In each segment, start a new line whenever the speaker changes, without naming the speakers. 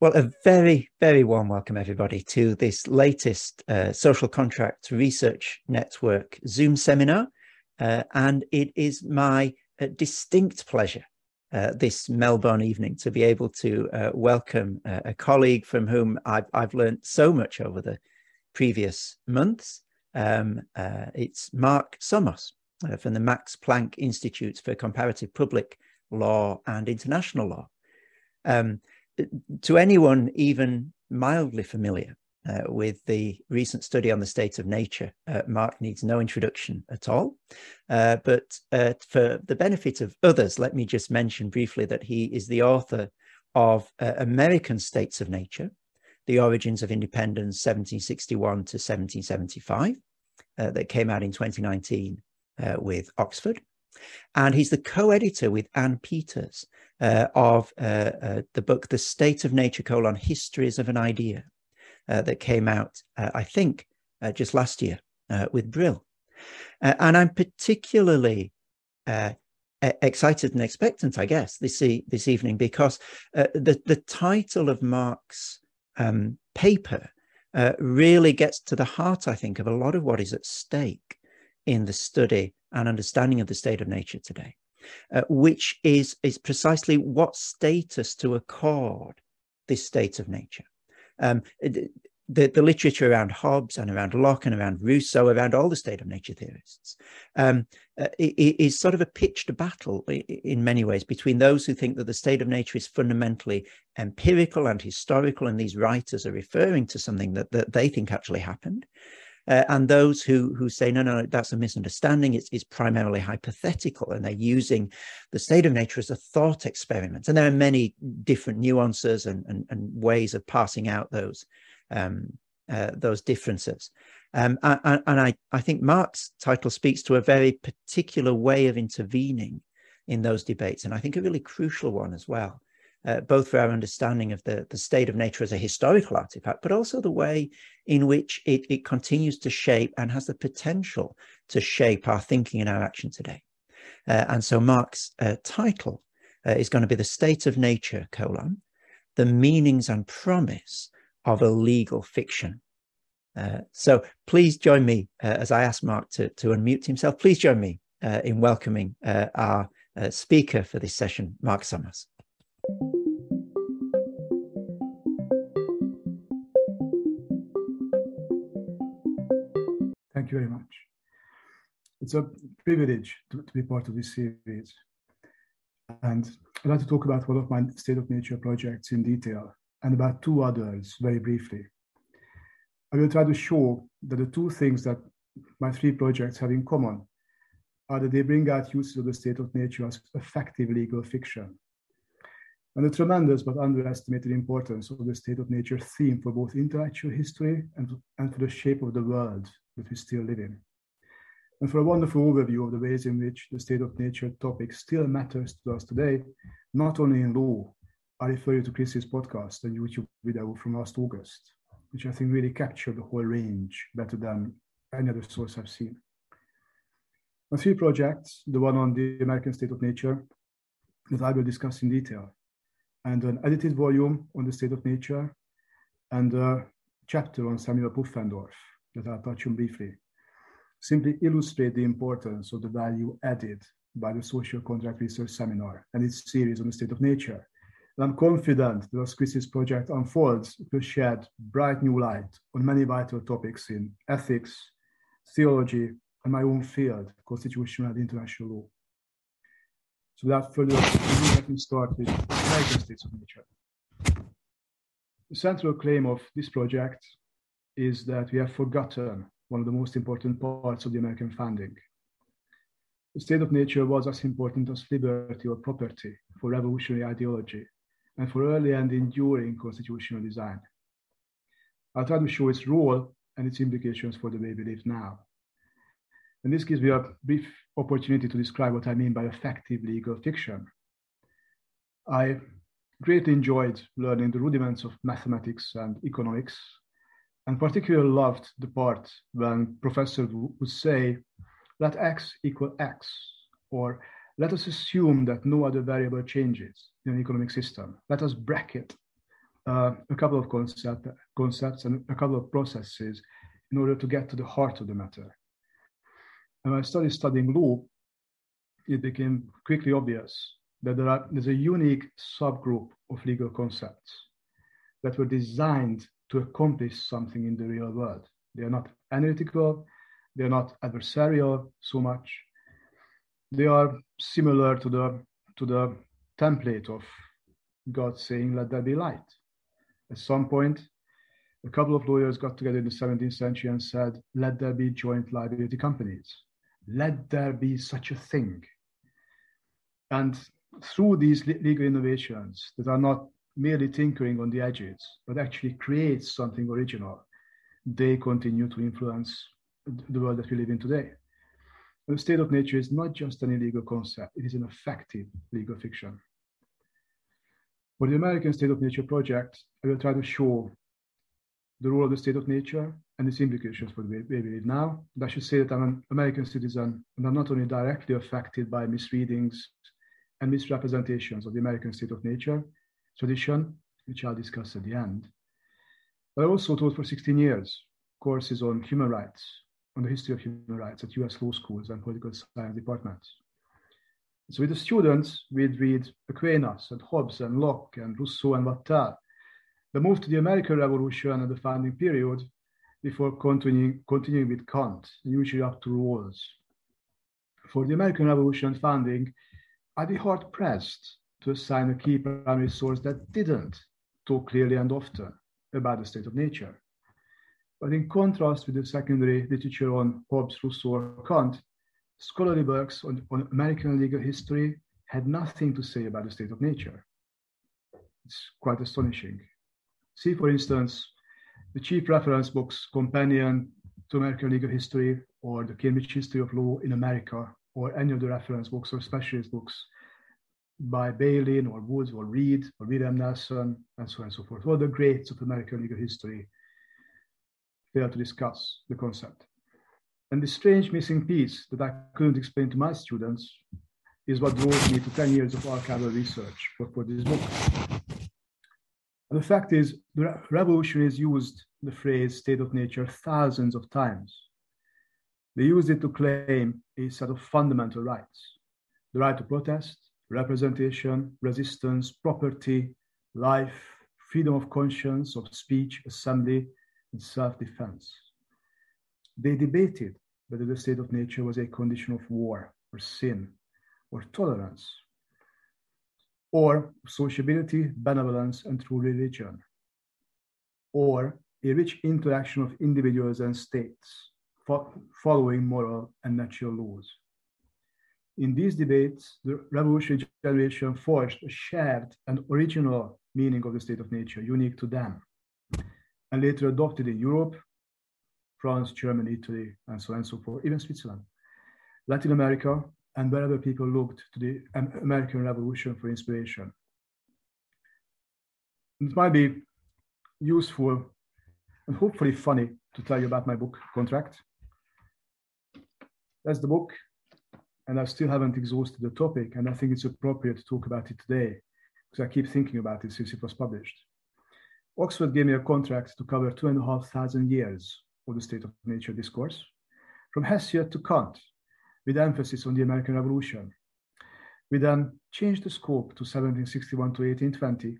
Well, a very, very warm welcome, everybody, to this latest uh, Social Contract Research Network Zoom seminar. Uh, and it is my uh, distinct pleasure uh, this Melbourne evening to be able to uh, welcome uh, a colleague from whom I've, I've learned so much over the previous months. Um, it's Mark Somos from the Max Planck Institute for Comparative Public Law and International Law. Um, to anyone even mildly familiar uh, with the recent study on the state of nature, uh, Mark needs no introduction at all. Uh, but uh, for the benefit of others, let me just mention briefly that he is the author of uh, American States of Nature, The Origins of Independence 1761 to 1775, uh, that came out in 2019 with Oxford. And he's the co editor with Anne Peters uh, of uh, uh, the book The State of Nature, colon, Histories of an Idea, uh, that came out, uh, I think, uh, just last year with Brill. and I'm particularly excited and expectant, I guess, this, e- this evening because the, the title of Mark's um, paper really gets to the heart, I think, of a lot of what is at stake in the study and understanding of the state of nature today, uh, which is, is precisely what status to accord this state of nature. Um, the, the literature around Hobbes and around Locke and around Rousseau, around all the state of nature theorists, um, uh, is sort of a pitched battle in many ways between those who think that the state of nature is fundamentally empirical and historical, and these writers are referring to something that, that they think actually happened, uh, and those who who say no no no, that's a misunderstanding. It's, it's primarily hypothetical and they're using the state of nature as a thought experiment. And there are many different nuances and, and, and ways of passing out those um, uh, those differences. Um, and, and I, I think mark's title speaks to a very particular way of intervening in those debates and i think a really crucial one as well uh, both for our understanding of the, the state of nature as a historical artifact, but also the way in which it, it continues to shape and has the potential to shape our thinking and our action today. Uh, and so Mark's uh, title uh, is going to be The State of Nature, colon, the meanings and promise of a legal fiction. Uh, so please join me uh, as I ask Mark to, to unmute himself. Please join me in welcoming our speaker for this session, Mark Somos.
Thank you very much. It's a privilege to, to, be part of this series. And I'd like to talk about one of my state of nature projects in detail and about two others very briefly. I will try to show that the two things that my three projects have in common are that they bring out uses of the state of nature as effective legal fiction and the tremendous but underestimated importance of the state of nature theme for both intellectual history and, and for the shape of the world that we still live in. And for a wonderful overview of the ways in which the state of nature topic still matters to us today, not only in law, I refer you to Chris's podcast and YouTube video from last August, which I think really captured the whole range better than any other source I've seen. My three projects, the one on the American state of nature, that I will discuss in detail, and an edited volume on the state of nature, and a chapter on Samuel Pufendorf that I'll touch on briefly, simply illustrate the importance of the value added by the Social Contract Research Seminar and its series on the state of nature. And I'm confident that as Chris's project unfolds, it will shed bright new light on many vital topics in ethics, theology, and my own field, constitutional and international law. So without further ado, let me start with United States of Nature. The central claim of this project is that we have forgotten one of the most important parts of the American founding. The state of nature was as important as liberty or property for revolutionary ideology and for early and enduring constitutional design. I'll try to show its role and its implications for the way we live now. And this gives me a brief opportunity to describe what I mean by effective legal fiction. I greatly enjoyed learning the rudiments of mathematics and economics, and particularly loved the part when professors would say, let x equal x, or let us assume that no other variable changes in an economic system. Let us bracket uh, a couple of concept, concepts and a couple of processes in order to get to the heart of the matter. And when I started studying law, it became quickly obvious that there are, there's a unique subgroup of legal concepts that were designed to accomplish something in the real world. They are not analytical, they are not adversarial so much. They are similar to the to the template of God saying, Let there be light. At some point, a couple of lawyers got together in the 17th century and said, Let there be joint liability companies. Let there be such a thing. And through these legal innovations that are not merely tinkering on the edges, but actually create something original, they continue to influence the world that we live in today. The state of nature is not just an illegal concept, it is an effective legal fiction. For the American State of Nature project, I will try to show the role of the state of nature and its implications for we live now. I should say that I'm an American citizen and I'm not only directly affected by misreadings and misrepresentations of the American state of nature tradition, which I'll discuss at the end, but I also taught for 16 years courses on human rights, on the history of human rights at US law schools and political science departments. So with the students, we'd read Aquinas and Hobbes and Locke and Rousseau and Vattel. The move to the American Revolution and the founding period before continuing, continuing with Kant, usually up to Rawls. For the American Revolution founding, I'd be hard pressed to assign a key primary source that didn't talk clearly and often about the state of nature. But in contrast with the secondary literature on Hobbes, Rousseau, or Kant, scholarly works on, on American legal history had nothing to say about the state of nature. It's quite astonishing. See, for instance, the chief reference books, Companion to American Legal History, or the Cambridge History of Law in America, or any of the reference books or specialist books by Bailey or Woods or Reid or William Nelson, and so on and so forth. All the greats of American legal history fail to discuss the concept. And the strange missing piece that I couldn't explain to my students is what drove me to 10 years of archival research for, for this book. And the fact is, the revolutionaries used the phrase state of nature thousands of times. They used it to claim a set of fundamental rights the right to protest, representation, resistance, property, life, freedom of conscience, of speech, assembly, and self defense. They debated whether the state of nature was a condition of war or sin or tolerance or sociability, benevolence, and true religion, or a rich interaction of individuals and states fo- following moral and natural laws. In these debates, the revolutionary generation forged a shared and original meaning of the state of nature, unique to them, and later adopted in Europe, France, Germany, Italy, and so on and so forth, even Switzerland, Latin America, and wherever people looked to the American Revolution for inspiration. It might be useful and hopefully funny to tell you about my book, Contract. That's the book, and I still haven't exhausted the topic, and I think it's appropriate to talk about it today because I keep thinking about it since it was published. Oxford gave me a contract to cover two and a half thousand years of the state of nature discourse, from Hesiod to Kant, with emphasis on the American Revolution. We then changed the scope to 1761 to 1820,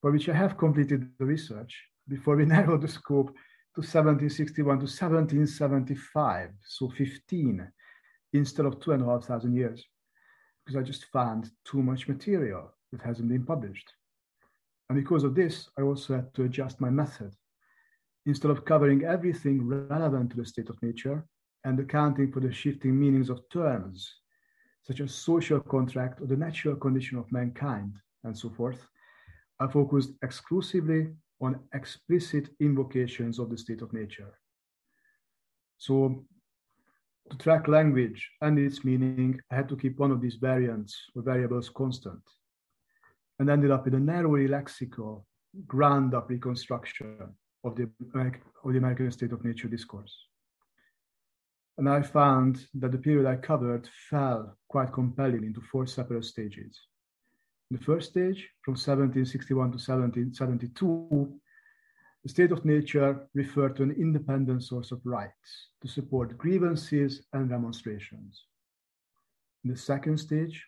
for which I have completed the research before we narrowed the scope to 1761 to 1775, so 15 instead of two and a half thousand years, because I just found too much material that hasn't been published. And because of this, I also had to adjust my method. Instead of covering everything relevant to the state of nature, and accounting for the shifting meanings of terms, such as social contract or the natural condition of mankind, and so forth, are focused exclusively on explicit invocations of the state of nature. So, to track language and its meaning, I had to keep one of these variants or variables constant, and ended up with a narrowly lexical, ground up reconstruction of the, of the American state of nature discourse. And I found that the period I covered fell quite compelling into four separate stages. In the first stage, from 1761 to 1772, the state of nature referred to an independent source of rights to support grievances and demonstrations. In the second stage,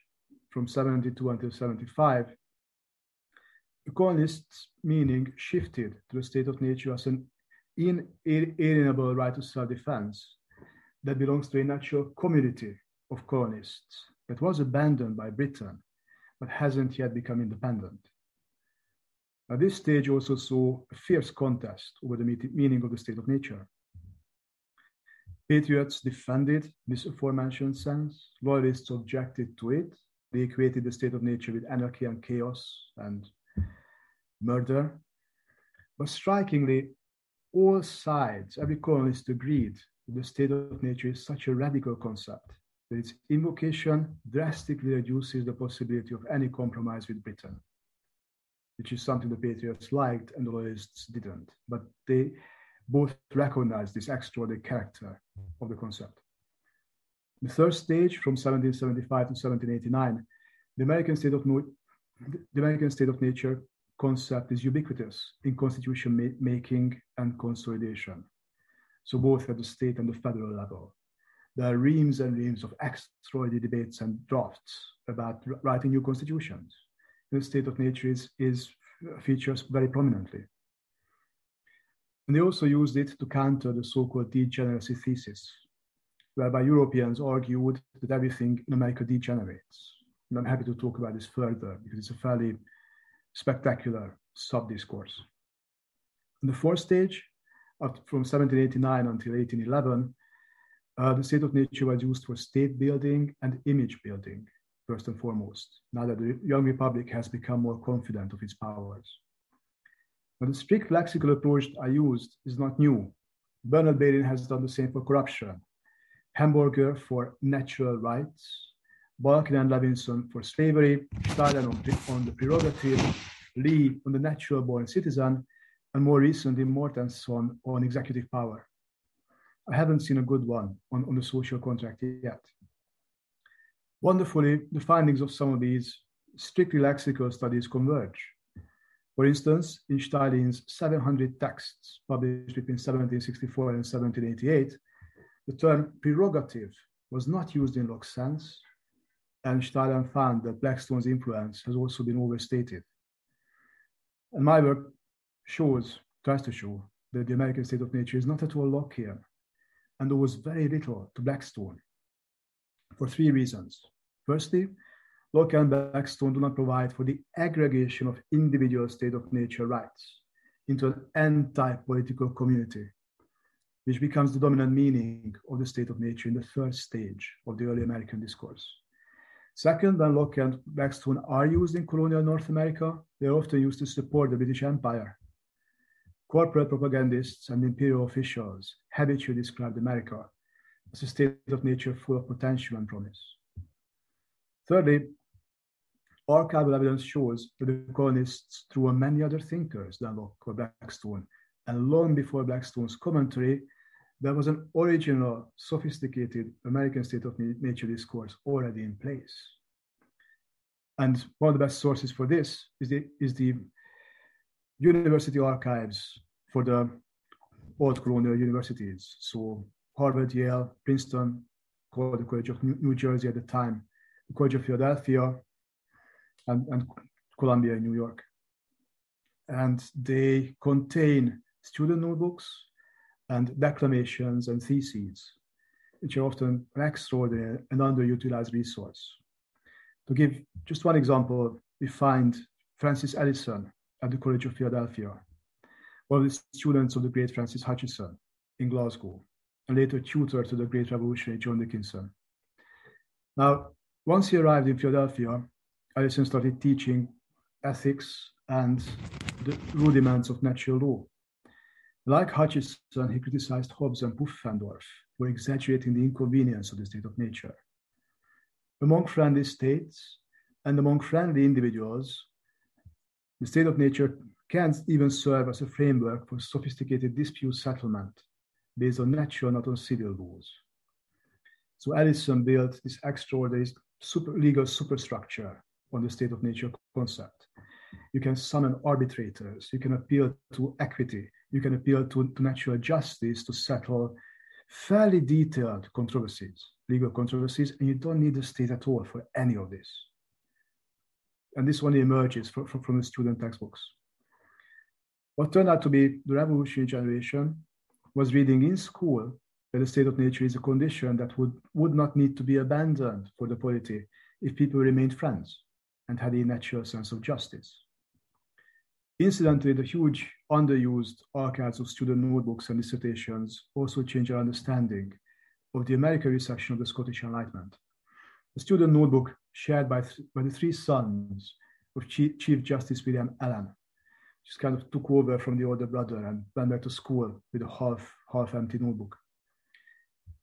from 72 until 75, the colonists' meaning shifted to the state of nature as an inalienable right to self-defense that belongs to a natural community of colonists that was abandoned by Britain but hasn't yet become independent. Now, this stage also saw a fierce contest over the meaning of the state of nature. Patriots defended this aforementioned sense, loyalists objected to it. They equated the state of nature with anarchy and chaos and murder. But strikingly, all sides, every colonist agreed the state of nature is such a radical concept that its invocation drastically reduces the possibility of any compromise with Britain, which is something the patriots liked and the loyalists didn't. But they both recognized this extraordinary character of the concept. The third stage, from 1775 to 1789, the American state of, no- the American state of nature concept is ubiquitous in constitution ma- making and consolidation. So both at the state and the federal level. There are reams and reams of extraordinary debates and drafts about writing new constitutions. The state of nature is, is uh, features very prominently. And they also used it to counter the so-called degeneracy thesis, whereby Europeans argued that everything in America degenerates. And I'm happy to talk about this further because it's a fairly spectacular sub-discourse. In the fourth stage, from 1789 until 1811, uh, the state of nature was used for state building and image building, first and foremost, now that the young republic has become more confident of its powers. But the strict lexical approach I used is not new. Bernard Bailyn has done the same for corruption, Hamburger for natural rights, Balkin and Levinson for slavery, Stalin on, on the prerogative, Lee on the natural born citizen, and more recently Mortenson on executive power. I haven't seen a good one on, on the social contract yet. Wonderfully, the findings of some of these strictly lexical studies converge. For instance, in Stalin's 700 texts published between 1764 and 1788, the term prerogative was not used in Locke's sense, and Stalin found that Blackstone's influence has also been overstated. And my work shows, tries to show, that the American state of nature is not at all Lockean, and there was very little to Blackstone for three reasons. Firstly, Locke and Blackstone do not provide for the aggregation of individual state of nature rights into an anti-political community, which becomes the dominant meaning of the state of nature in the first stage of the early American discourse. Second, when Locke and Blackstone are used in colonial North America, they are often used to support the British Empire. Corporate propagandists and imperial officials habitually described America as a state of nature full of potential and promise. Thirdly, archival evidence shows that the colonists drew on many other thinkers than Locke or Blackstone, and long before Blackstone's commentary, there was an original, sophisticated American state of nature discourse already in place. And one of the best sources for this is the, is the university archives for the old colonial universities. So Harvard, Yale, Princeton, called the College of New Jersey at the time, the College of Philadelphia, and, and Columbia in New York. And they contain student notebooks, and declamations and theses, which are often an extraordinary and underutilized resource. To give just one example, we find Francis Alison at the College of Philadelphia, one of the students of the great Francis Hutcheson in Glasgow, and later tutor to the great revolutionary John Dickinson. Now, once he arrived in Philadelphia, Alison started teaching ethics and the rudiments of natural law. Like Hutcheson, he criticized Hobbes and Pufendorf for exaggerating the inconvenience of the state of nature. Among friendly states and among friendly individuals, the state of nature can even serve as a framework for sophisticated dispute settlement based on natural, not on civil laws. So Alison built this extraordinary super, legal superstructure on the state of nature concept. You can summon arbitrators, you can appeal to equity, you can appeal to, to natural justice to settle fairly detailed controversies, legal controversies, and you don't need the state at all for any of this. And this only emerges from, from, from the student textbooks. What turned out to be the revolutionary generation was reading in school that the state of nature is a condition that would, would not need to be abandoned for the polity if people remained friends and had a natural sense of justice. Incidentally, the huge underused archives of student notebooks and dissertations also change our understanding of the American reception of the Scottish Enlightenment. The student notebook shared by, by the three sons of Chief, Chief Justice William Allen just kind of took over from the older brother and went back to school with a half half empty notebook.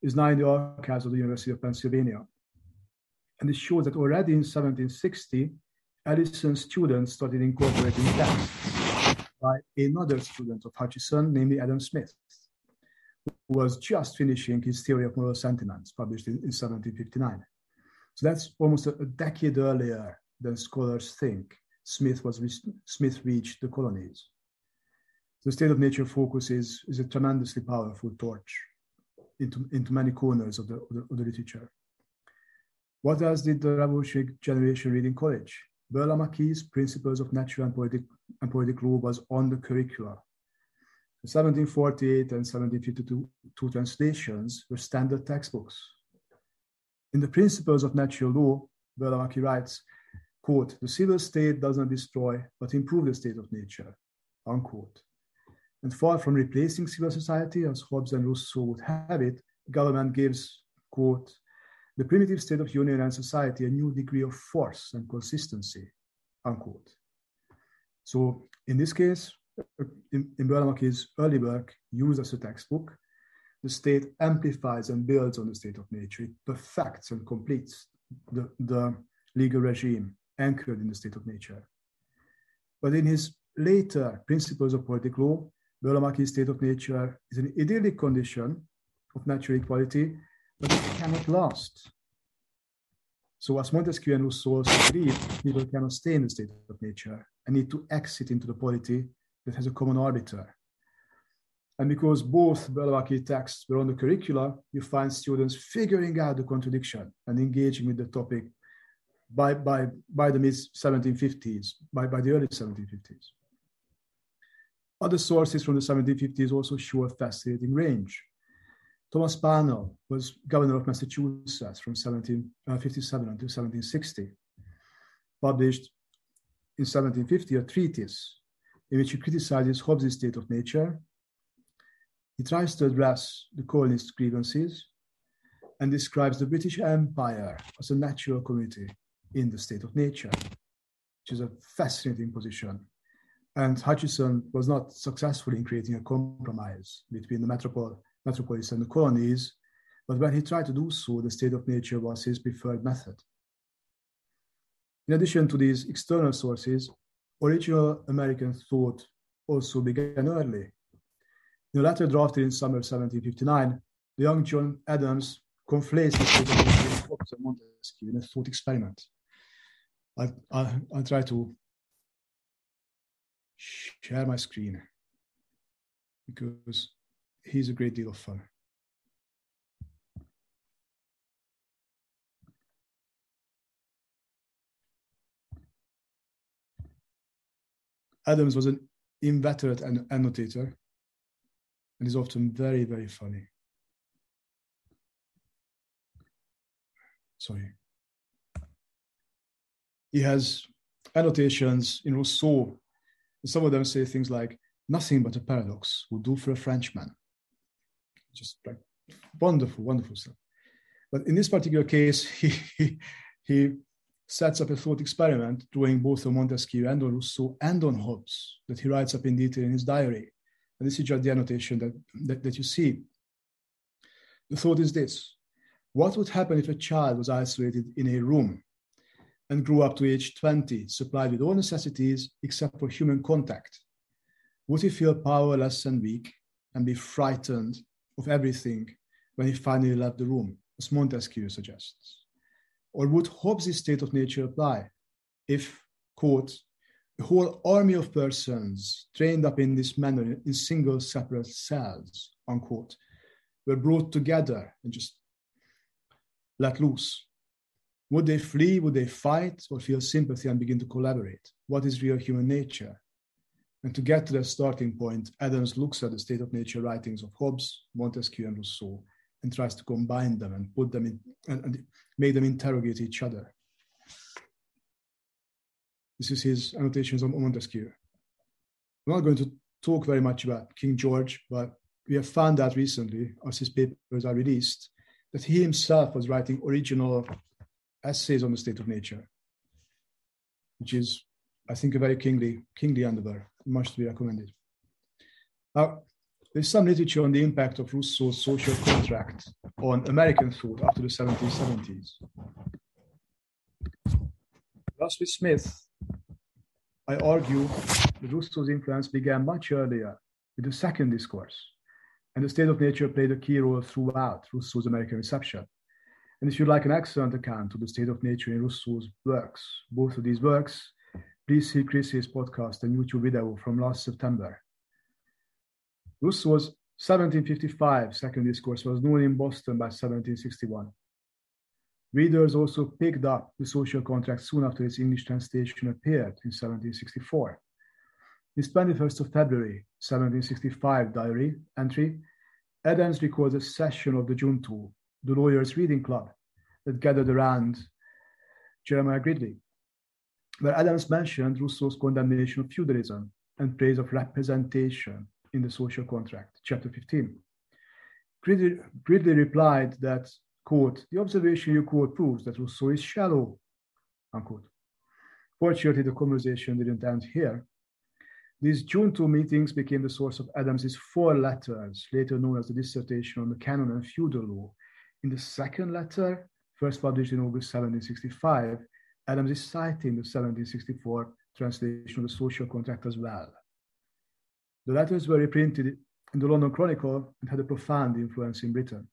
Is now in the archives of the University of Pennsylvania. And it shows that already in 1760, Edison students started incorporating texts by another student of Hutcheson, namely Adam Smith, who was just finishing his theory of moral sentiments, published in, in 1759. So that's almost a, decade earlier than scholars think Smith was Smith reached the colonies. The state of nature focus is, is a tremendously powerful torch into, into many corners of the, of the, of the literature. What else did the revolutionary generation read in college? Burlamaqui's Principles of Natural and Politic, and Politic Law was on the curricula. The 1748 and 1752 translations were standard textbooks. In the Principles of Natural Law, Burlamaqui writes, quote, the civil state does not destroy, but improve the state of nature, unquote. And far from replacing civil society, as Hobbes and Rousseau would have it, government gives, quote, the primitive state of union and society a new degree of force and consistency, unquote. So in this case, uh, in, in Burlamaqui early work, used as a textbook, the state amplifies and builds on the state of nature. It perfects and completes the, the legal regime anchored in the state of nature. But in his later Principles of Politic Law, Burlamaqui's state of nature is an idyllic condition of natural equality, but it cannot last. So as Montesquieu and Rousseau agreed, people cannot stay in the state of nature and need to exit into the polity that has a common arbiter. And because both Burlamaqui texts were on the curricula, you find students figuring out the contradiction and engaging with the topic by, by, by the mid 1750s, by, by the early 1750s. Other sources from the 1750s also show a fascinating range. Thomas Pownall was governor of Massachusetts from 1757 uh, until 1760, published in 1750 a treatise in which he criticizes Hobbes' state of nature. He tries to address the colonist grievances and describes the British Empire as a natural community in the state of nature, which is a fascinating position. And Hutcheson was not successful in creating a compromise between the metropole, metropolis and the colonies, but when he tried to do so, the state of nature was his preferred method. In addition to these external sources, original American thought also began early. In a letter drafted in summer 1759, the young John Adams conflates the of Montesquieu in a thought experiment. I, I, I'll try to share my screen because he's a great deal of fun. Adams was an inveterate annotator and is often very, very funny. Sorry he has annotations in Rousseau. Some of them say things like, nothing but a paradox would do for a Frenchman. Just like wonderful, wonderful stuff. But in this particular case, he, he, he sets up a thought experiment drawing both on Montesquieu and on Rousseau and on Hobbes that he writes up in detail in his diary. And this is just the annotation that, that, that you see. The thought is this What would happen if a child was isolated in a room and grew up to age 20, supplied with all necessities except for human contact, would he feel powerless and weak and be frightened of everything when he finally left the room, as Montesquieu suggests? Or would Hobbes' state of nature apply? if, quote, a whole army of persons trained up in this manner in single separate cells, unquote, were brought together and just let loose. Would they flee? Would they fight or feel sympathy and begin to collaborate? What is real human nature? And to get to that starting point, Adams looks at the state of nature writings of Hobbes, Montesquieu, and Rousseau and tries to combine them and put them in and, and make them interrogate each other. This is his annotations on Montesquieu. I'm not going to talk very much about King George, but we have found out recently, as his papers are released, that he himself was writing original essays on the state of nature, which is, I think, a very kingly, kingly endeavor, much to be recommended. Now, there's some literature on the impact of Rousseau's social contract on American thought after the 1770s. Thus, Smith, I argue Rousseau's influence began much earlier with the second discourse, and the state of nature played a key role throughout Rousseau's American reception. And if you'd like an excellent account of the state of nature in Rousseau's works, both of these works, please see Chris's podcast and YouTube video from last September. Rousseau's 1755 second discourse was known in Boston by 1761. Readers also picked up the social contract soon after its English translation appeared in 1764. His 21st of February 1765 diary entry, Adams records a session of the Junto, the lawyers' reading club, that gathered around Jeremiah Gridley, where Adams mentioned Rousseau's condemnation of feudalism and praise of representation in the social contract, chapter 15. Gridley, Gridley replied that, quote, the observation you quote proves that Rousseau is shallow, unquote. Fortunately, the conversation didn't end here. These Junto meetings became the source of Adams's four letters, later known as the Dissertation on the Canon and Feudal Law. In the second letter, first published in August 1765, Adams is citing the 1764 translation of the social contract as well. The letters were reprinted in the London Chronicle and had a profound influence in Britain.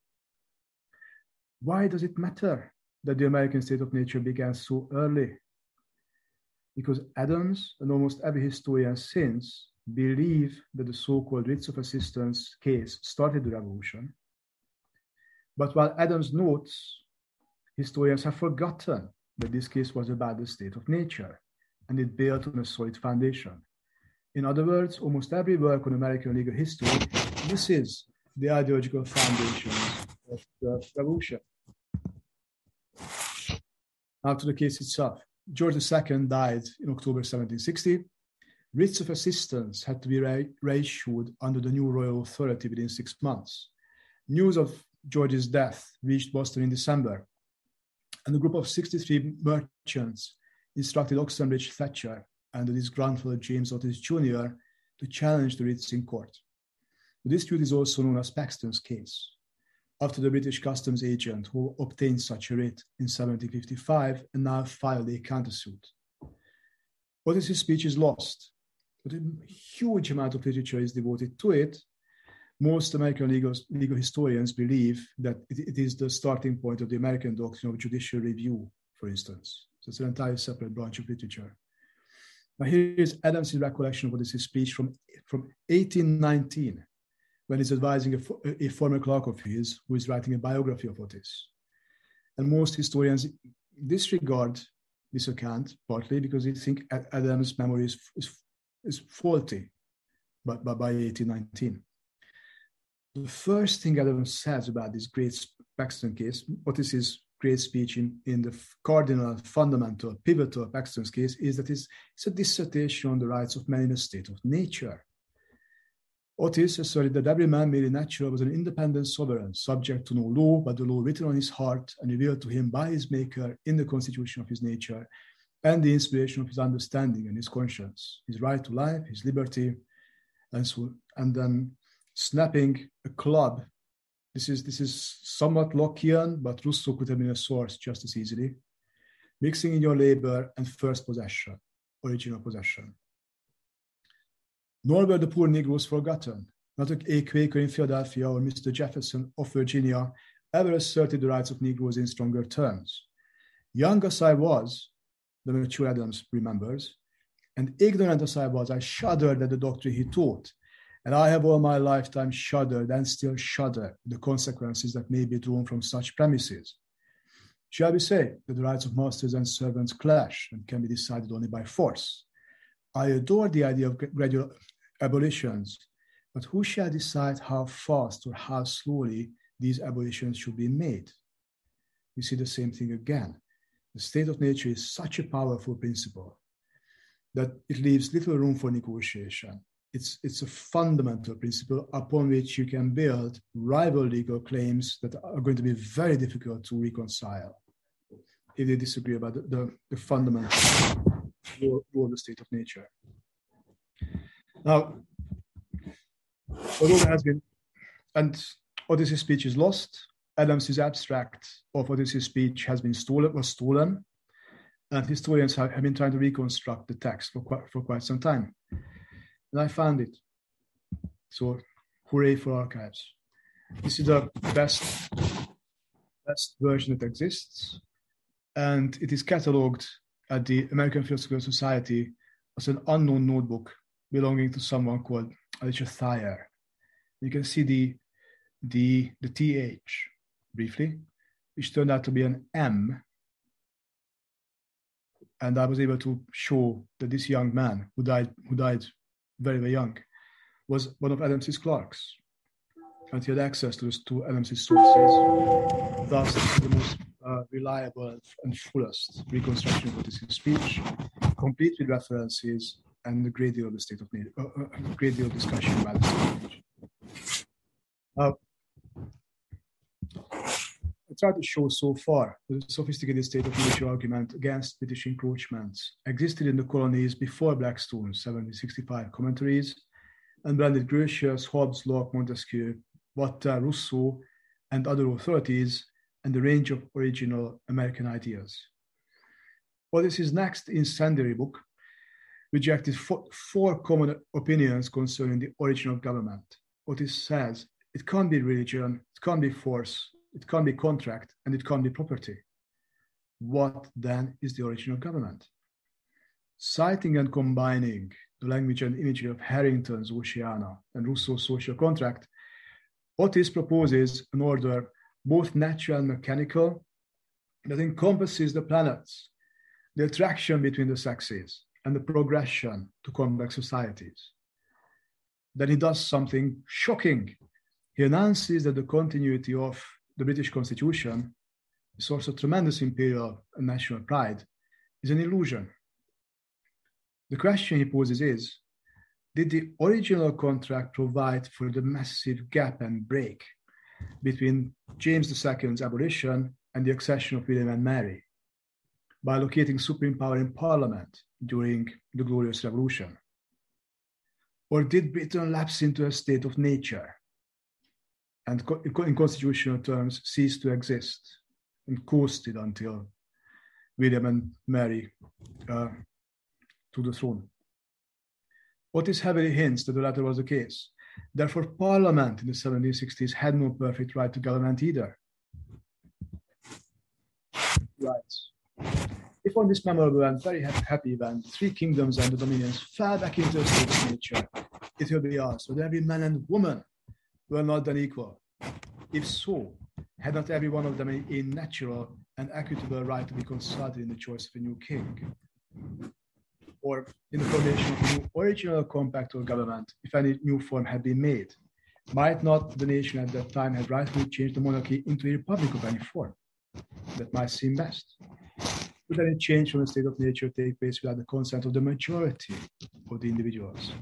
Why does it matter that the American state of nature began so early? Because Adams and almost every historian since believe that the so-called writs of assistance case started the revolution. But while Adams notes, historians have forgotten that this case was about the state of nature and it built on a solid foundation. In other words, almost every work on American legal history misses the ideological foundations of the revolution. The case itself. George II died in October 1760. Writs of assistance had to be re- reissued under the new royal authority within six months. News of George's death reached Boston in December, and a group of 63 merchants instructed Oxenbridge Thacher and his grandfather James Otis Jr. to challenge the writs in court. The dispute is also known as Paxton's case, after the British customs agent who obtained such a writ in 1755 and now filed a countersuit. Otis's speech is lost, but a huge amount of literature is devoted to it. Most American legal, legal historians believe that it, it is the starting point of the American doctrine of judicial review, for instance. So it's an entirely separate branch of literature. Now here is Adams' recollection of what is his speech from, from 1819, when he's advising a, a former clerk of his who is writing a biography of Otis. And most historians disregard this account, partly because they think Adams' memory is, is, is faulty by, by, by 1819. The first thing Adams says about this great Paxton case, Otis is great speech in, in the cardinal, fundamental, pivotal Paxton's case is that it's, it's a dissertation on the rights of man in a state of nature. Otis asserted that every man made in nature was an independent sovereign, subject to no law but the law written on his heart and revealed to him by his Maker in the constitution of his nature and the inspiration of his understanding and his conscience, his right to life, his liberty, and so and then snapping a club this is this is somewhat Lockean, but Rousseau could have been a source just as easily. Mixing in your labor and first possession, original possession. Nor were the poor Negroes forgotten. Not a Quaker in Philadelphia or Mr. Jefferson of Virginia ever asserted the rights of Negroes in stronger terms. Young as I was, the mature Adams remembers. And ignorant as I was, I shuddered at the doctrine he taught. And I have all my lifetime shuddered and still shudder at the consequences that may be drawn from such premises. Shall we say that the rights of masters and servants clash and can be decided only by force? I adore the idea of gradual abolitions, but who shall decide how fast or how slowly these abolitions should be made? We see the same thing again. The state of nature is such a powerful principle that it leaves little room for negotiation. It's, it's a fundamental principle upon which you can build rival legal claims that are going to be very difficult to reconcile if they disagree about the, the, the fundamental rule of the state of nature. Now, although there has been, and Otis's speech is lost, Adams's abstract of Otis's speech has been stolen, was stolen, and historians have, have been trying to reconstruct the text for quite, for quite some time. And I found it. So, hooray for archives. This is the best, best version that exists, and it is catalogued at the American Philosophical Society as an unknown notebook belonging to someone called Alicia Thayer. You can see the the the th briefly, which turned out to be an M. And I was able to show that this young man who died who died very very young was one of Adams's clerks, and he had access to, to Adams's sources. Thus, the most uh, reliable and fullest reconstruction of his speech, complete with references and a great deal of the state of nature, uh, uh, a great deal of discussion about the state of nature. Uh, I tried to show so far the sophisticated state of nature argument against British encroachments existed in the colonies before Blackstone's 1765 commentaries and blended Grotius, Hobbes, Locke, Montesquieu, Voltaire, Rousseau, and other authorities and the range of original American ideas. Otis's next incendiary book rejected four, four common opinions concerning the origin of government. Otis says it can't be religion, it can't be force, it can't be contract, and it can't be property. What then is the origin of government? Citing and combining the language and imagery of Harrington's Oceana and Rousseau's social contract, Otis proposes an order both natural and mechanical that encompasses the planets, the attraction between the sexes, and the progression to complex societies. Then he does something shocking. He announces that the continuity of the British Constitution, a source of tremendous imperial and national pride, is an illusion. The question he poses is Did the original contract provide for the massive gap and break between James II's abolition and the accession of William and Mary by locating supreme power in Parliament during the Glorious Revolution? Or did Britain lapse into a state of nature and in constitutional terms cease to exist and coasted until William and Mary uh, to the throne. Otis heavily hints that the latter was the case. Therefore, Parliament in the 1760s had no perfect right to government either. Right. If on this memorable and very happy event, three kingdoms and the dominions fell back into a state of nature, it will be asked whether every man and woman were not then equal. If so, had not every one of them a natural and equitable right to be consulted in the choice of a new king? Or in the formation of a new original compact or government, if any new form had been made? Might not the nation at that time have rightfully changed the monarchy into a republic of any form? That might seem best. Would any change from a state of nature take place without the consent of the majority of the individuals?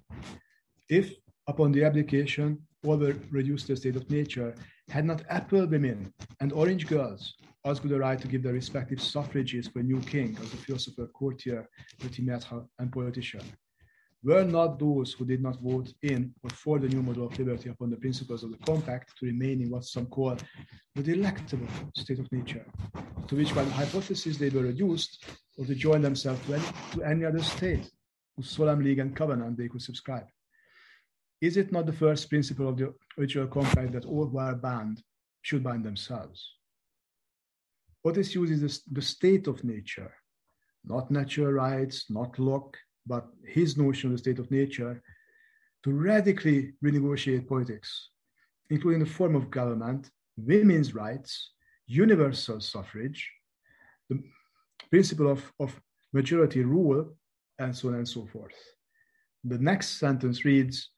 If, upon the abdication, all were reduced to state of nature, had not apple women and orange girls asked the right to give their respective suffrages for a new king as a philosopher, courtier, maître, and politician? Were not those who did not vote in or for the new model of liberty upon the principles of the compact to remain in what some call the delectable state of nature, to which by the hypothesis they were reduced, or to join themselves to any, to any other state whose solemn league and covenant they could subscribe? Is it not the first principle of the original compact that all who are bound should bind themselves? Otis uses the state of nature not natural rights, not Locke, but his notion of the state of nature, to radically renegotiate politics, including the form of government, women's rights, universal suffrage, the principle of, of majority rule, and so on and so forth. The next sentence reads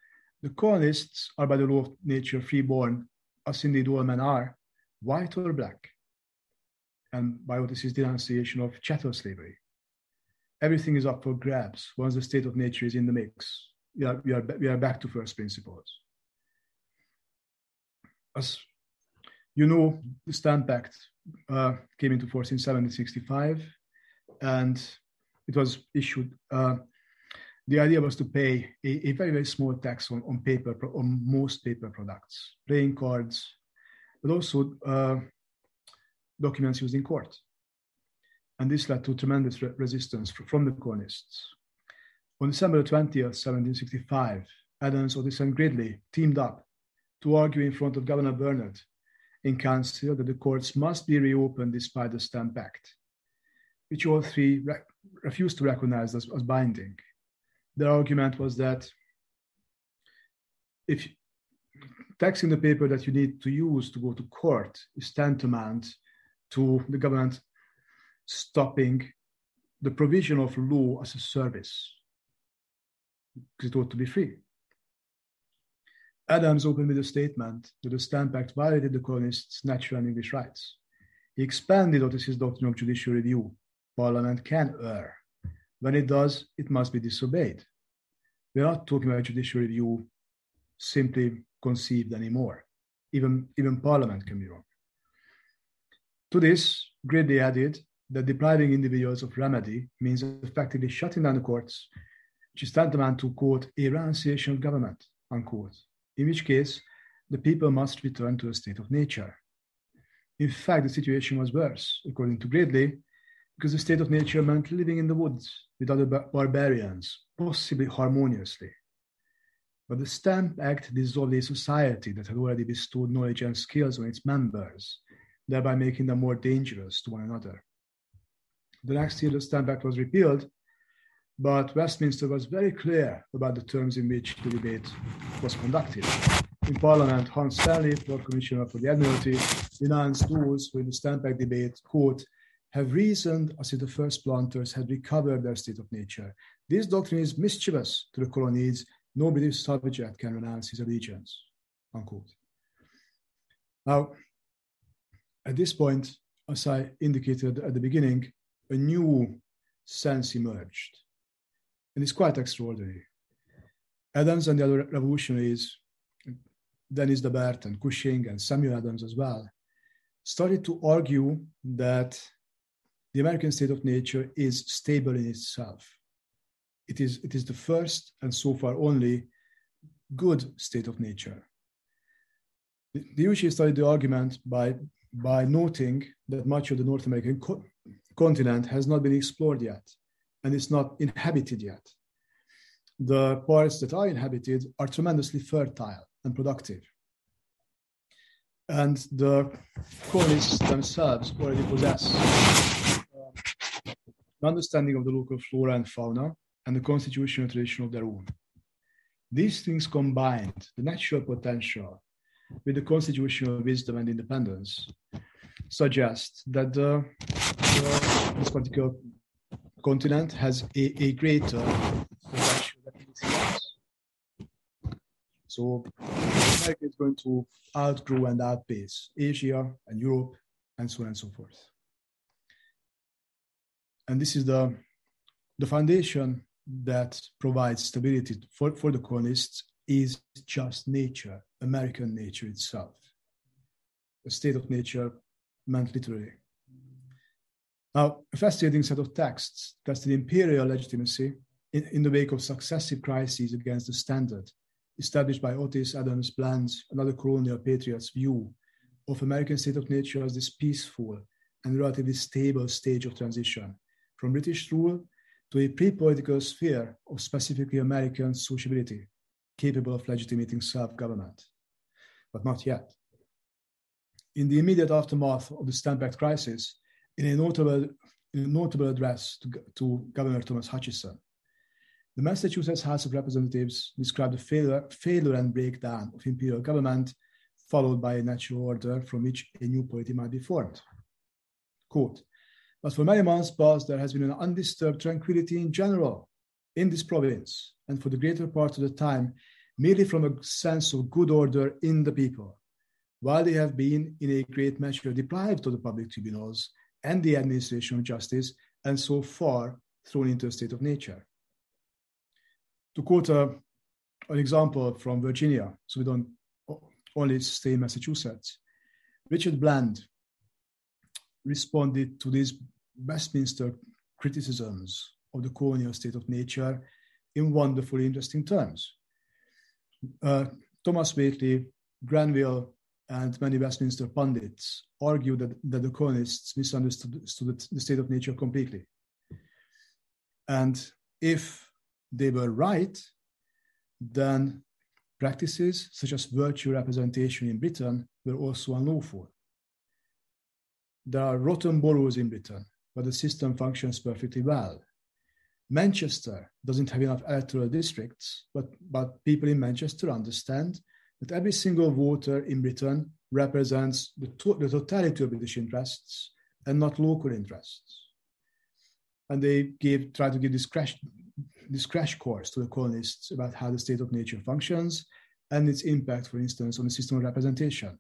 The colonists are by the law of nature freeborn, as indeed all men are, white or black. And by Otis's denunciation of chattel slavery. Everything is up for grabs once the state of nature is in the mix. We are, we are, we are back to first principles. As you know, the Stamp Act uh, came into force in 1765, and it was issued. Uh, the idea was to pay a, a, very, very small tax on, on paper, on most paper products, playing cards, but also uh, documents used in court. And this led to tremendous re- resistance from the colonists. On December 20th, 1765, Adams, Otis, and Gridley teamed up to argue in front of Governor Bernard in council that the courts must be reopened despite the Stamp Act, which all three re- refused to recognize as, as binding. Their argument was that if taxing the paper that you need to use to go to court is tantamount to the government stopping the provision of law as a service because it ought to be free. Adams opened with a statement that the Stamp Act violated the colonists' natural and English rights. He expanded Otis's doctrine of judicial review. Parliament can err. When it does, it must be disobeyed. We're not talking about judicial review simply conceived anymore. Even, even Parliament can be wrong. To this, Gridley added that depriving individuals of remedy means effectively shutting down the courts, which is tantamount to, quote, a renunciation of government, unquote, in which case the people must return to a state of nature. In fact, the situation was worse, according to Gridley, because the state of nature meant living in the woods with other bar- barbarians, possibly harmoniously. But the Stamp Act dissolved a society that had already bestowed knowledge and skills on its members, thereby making them more dangerous to one another. The next year, the Stamp Act was repealed, but Westminster was very clear about the terms in which the debate was conducted. In Parliament, Hans Stanley, Lord Commissioner for the Admiralty, denounced those who in the Stamp Act debate, quote, have reasoned as if the first planters had recovered their state of nature. This doctrine is mischievous to the colonies. No British subject can renounce his allegiance. Unquote. Now, at this point, as I indicated at the beginning, a new sense emerged. And it's quite extraordinary. Adams and the other revolutionaries, Dennys DeBerdt and Cushing and Samuel Adams as well, started to argue that the American state of nature is stable in itself. It is, it is the first and so far only good state of nature. They usually started the argument by, by noting that much of the North American co- continent has not been explored yet and it's not inhabited yet. The parts that are inhabited are tremendously fertile and productive. And the colonists themselves already possess uh, an understanding of the local flora and fauna and the constitutional tradition of their own. These things combined, the natural potential with the constitutional wisdom and independence, suggest that this particular continent has a, a greater potential than. So America is going to outgrow and outpace Asia and Europe and so on and so forth. And this is the, the foundation that provides stability for, for the colonists is just nature, American nature itself. A state of nature meant literally. Now, a fascinating set of texts tested imperial legitimacy in, in the wake of successive crises against the standard established by Otis, Adams, Blands, and other colonial patriots' view of American state of nature as this peaceful and relatively stable stage of transition from British rule to a pre-political sphere of specifically American sociability, capable of legitimating self-government. But not yet. In the immediate aftermath of the Stamp Act crisis, in a notable, in a notable address to, to Governor Thomas Hutchinson. The Massachusetts House of Representatives described the failure, failure and breakdown of imperial government, followed by a natural order from which a new polity might be formed. Quote, but for many months past, there has been an undisturbed tranquility in general in this province, and for the greater part of the time, merely from a sense of good order in the people, while they have been in a great measure deprived of the public tribunals and the administration of justice, and so far thrown into a state of nature. To quote a, an example from Virginia, so we don't only stay in Massachusetts, Richard Bland responded to these Westminster criticisms of the colonial state of nature in wonderfully interesting terms. Uh, Thomas Whately, Grenville, and many Westminster pundits argue that, that the colonists misunderstood the state of nature completely. And if they were right, then practices such as virtual representation in Britain were also unlawful. There are rotten boroughs in Britain, but the system functions perfectly well. Manchester doesn't have enough electoral districts, but, but people in Manchester understand that every single voter in Britain represents the, to- the totality of British interests and not local interests. And they gave, try to give this crash, this crash course to the colonists about how the state of nature functions and its impact, for instance, on the system of representation.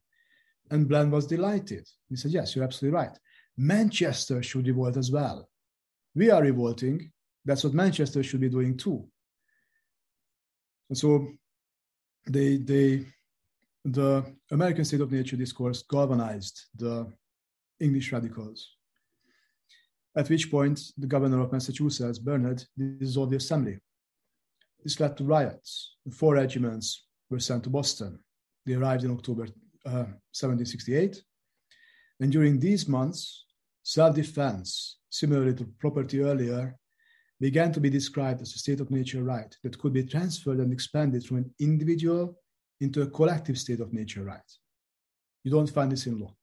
And Bland was delighted. He said, Yes, you're absolutely right. Manchester should revolt as well. We are revolting. That's what Manchester should be doing too. And so they, they, the American state of nature discourse galvanized the English radicals. At which point, the governor of Massachusetts, Bernard, dissolved the assembly. This led to riots. Four regiments were sent to Boston. They arrived in October uh, 1768. And during these months, Self defense, similarly to property earlier, began to be described as a state of nature right that could be transferred and expanded from an individual into a collective state of nature right. You don't find this in Locke.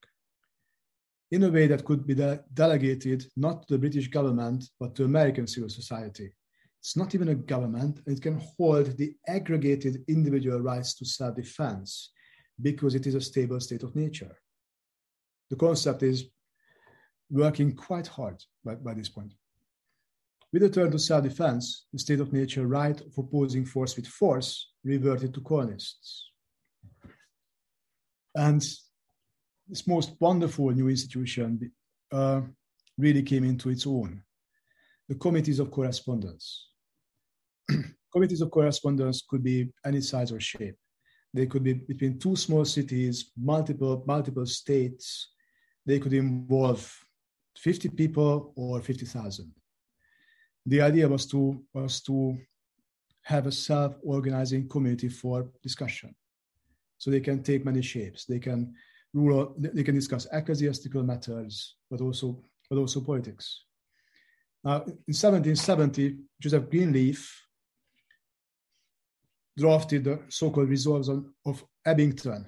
In a way that could be de- delegated not to the British government, but to American civil society. It's not even a government, and it can hold the aggregated individual rights to self defense because it is a stable state of nature. The concept is working quite hard by, by this point. With the turn to self-defense, the state of nature right of opposing force with force reverted to colonists. And this most wonderful new institution uh, really came into its own. The committees of correspondence. committees of correspondence could be any size or shape. They could be between two small cities, multiple, multiple states. They could involve 50 people or 50,000. The idea was to, was to have a self-organizing community for discussion. So they can take many shapes. They can rule, they can discuss ecclesiastical matters, but also, but also politics. Now, in 1770, Joseph Greenleaf drafted the so-called resolves of Abington,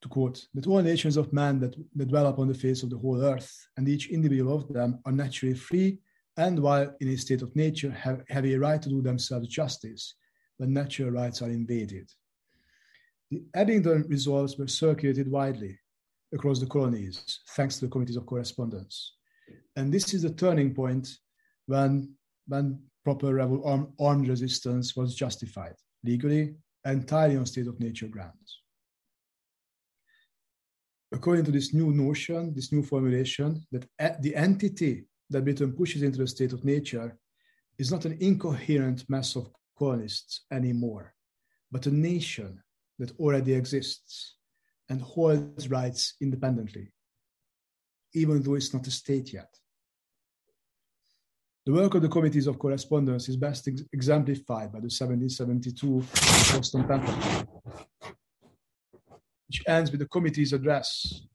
to quote, that all nations of man that, that dwell upon the face of the whole earth, and each individual of them are naturally free, and while in a state of nature have, have a right to do themselves justice when natural rights are invaded. The Abington resolves were circulated widely across the colonies, thanks to the committees of correspondence. And this is the turning point when, when proper armed, armed resistance was justified legally, entirely on state of nature grounds according to this new notion, this new formulation, that the entity that Britain pushes into the state of nature is not an incoherent mass of colonists anymore, but a nation that already exists and holds rights independently, even though it's not a state yet. The work of the committees of correspondence is best ex- exemplified by the 1772 Boston Pamphlet, which ends with the committee's address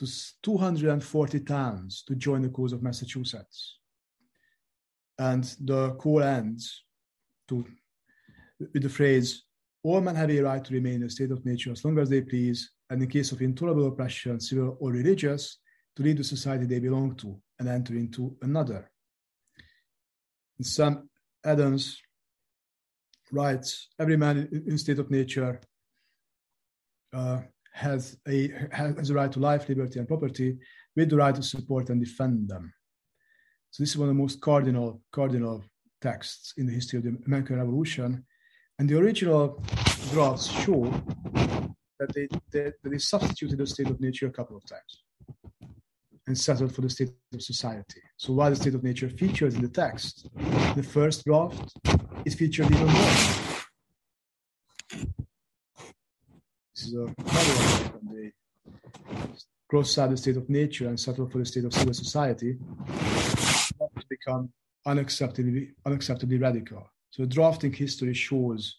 to 240 towns to join the cause of Massachusetts. And the call ends to, with the phrase, all men have a right to remain in a state of nature as long as they please, and in case of intolerable oppression, civil or religious, to leave the society they belong to and enter into another. And Sam Adams writes, every man in state of nature uh, has, a, has a right to life, liberty, and property with the right to support and defend them. So this is one of the most cardinal, cardinal texts in the history of the American Revolution. And the original drafts show that they, that they substituted the state of nature a couple of times and settled for the state of society. So while the state of nature features in the text, the first draft, it featured even more. Is a the state of nature and settle for the state of civil society to become unacceptably, unacceptably radical. So drafting history shows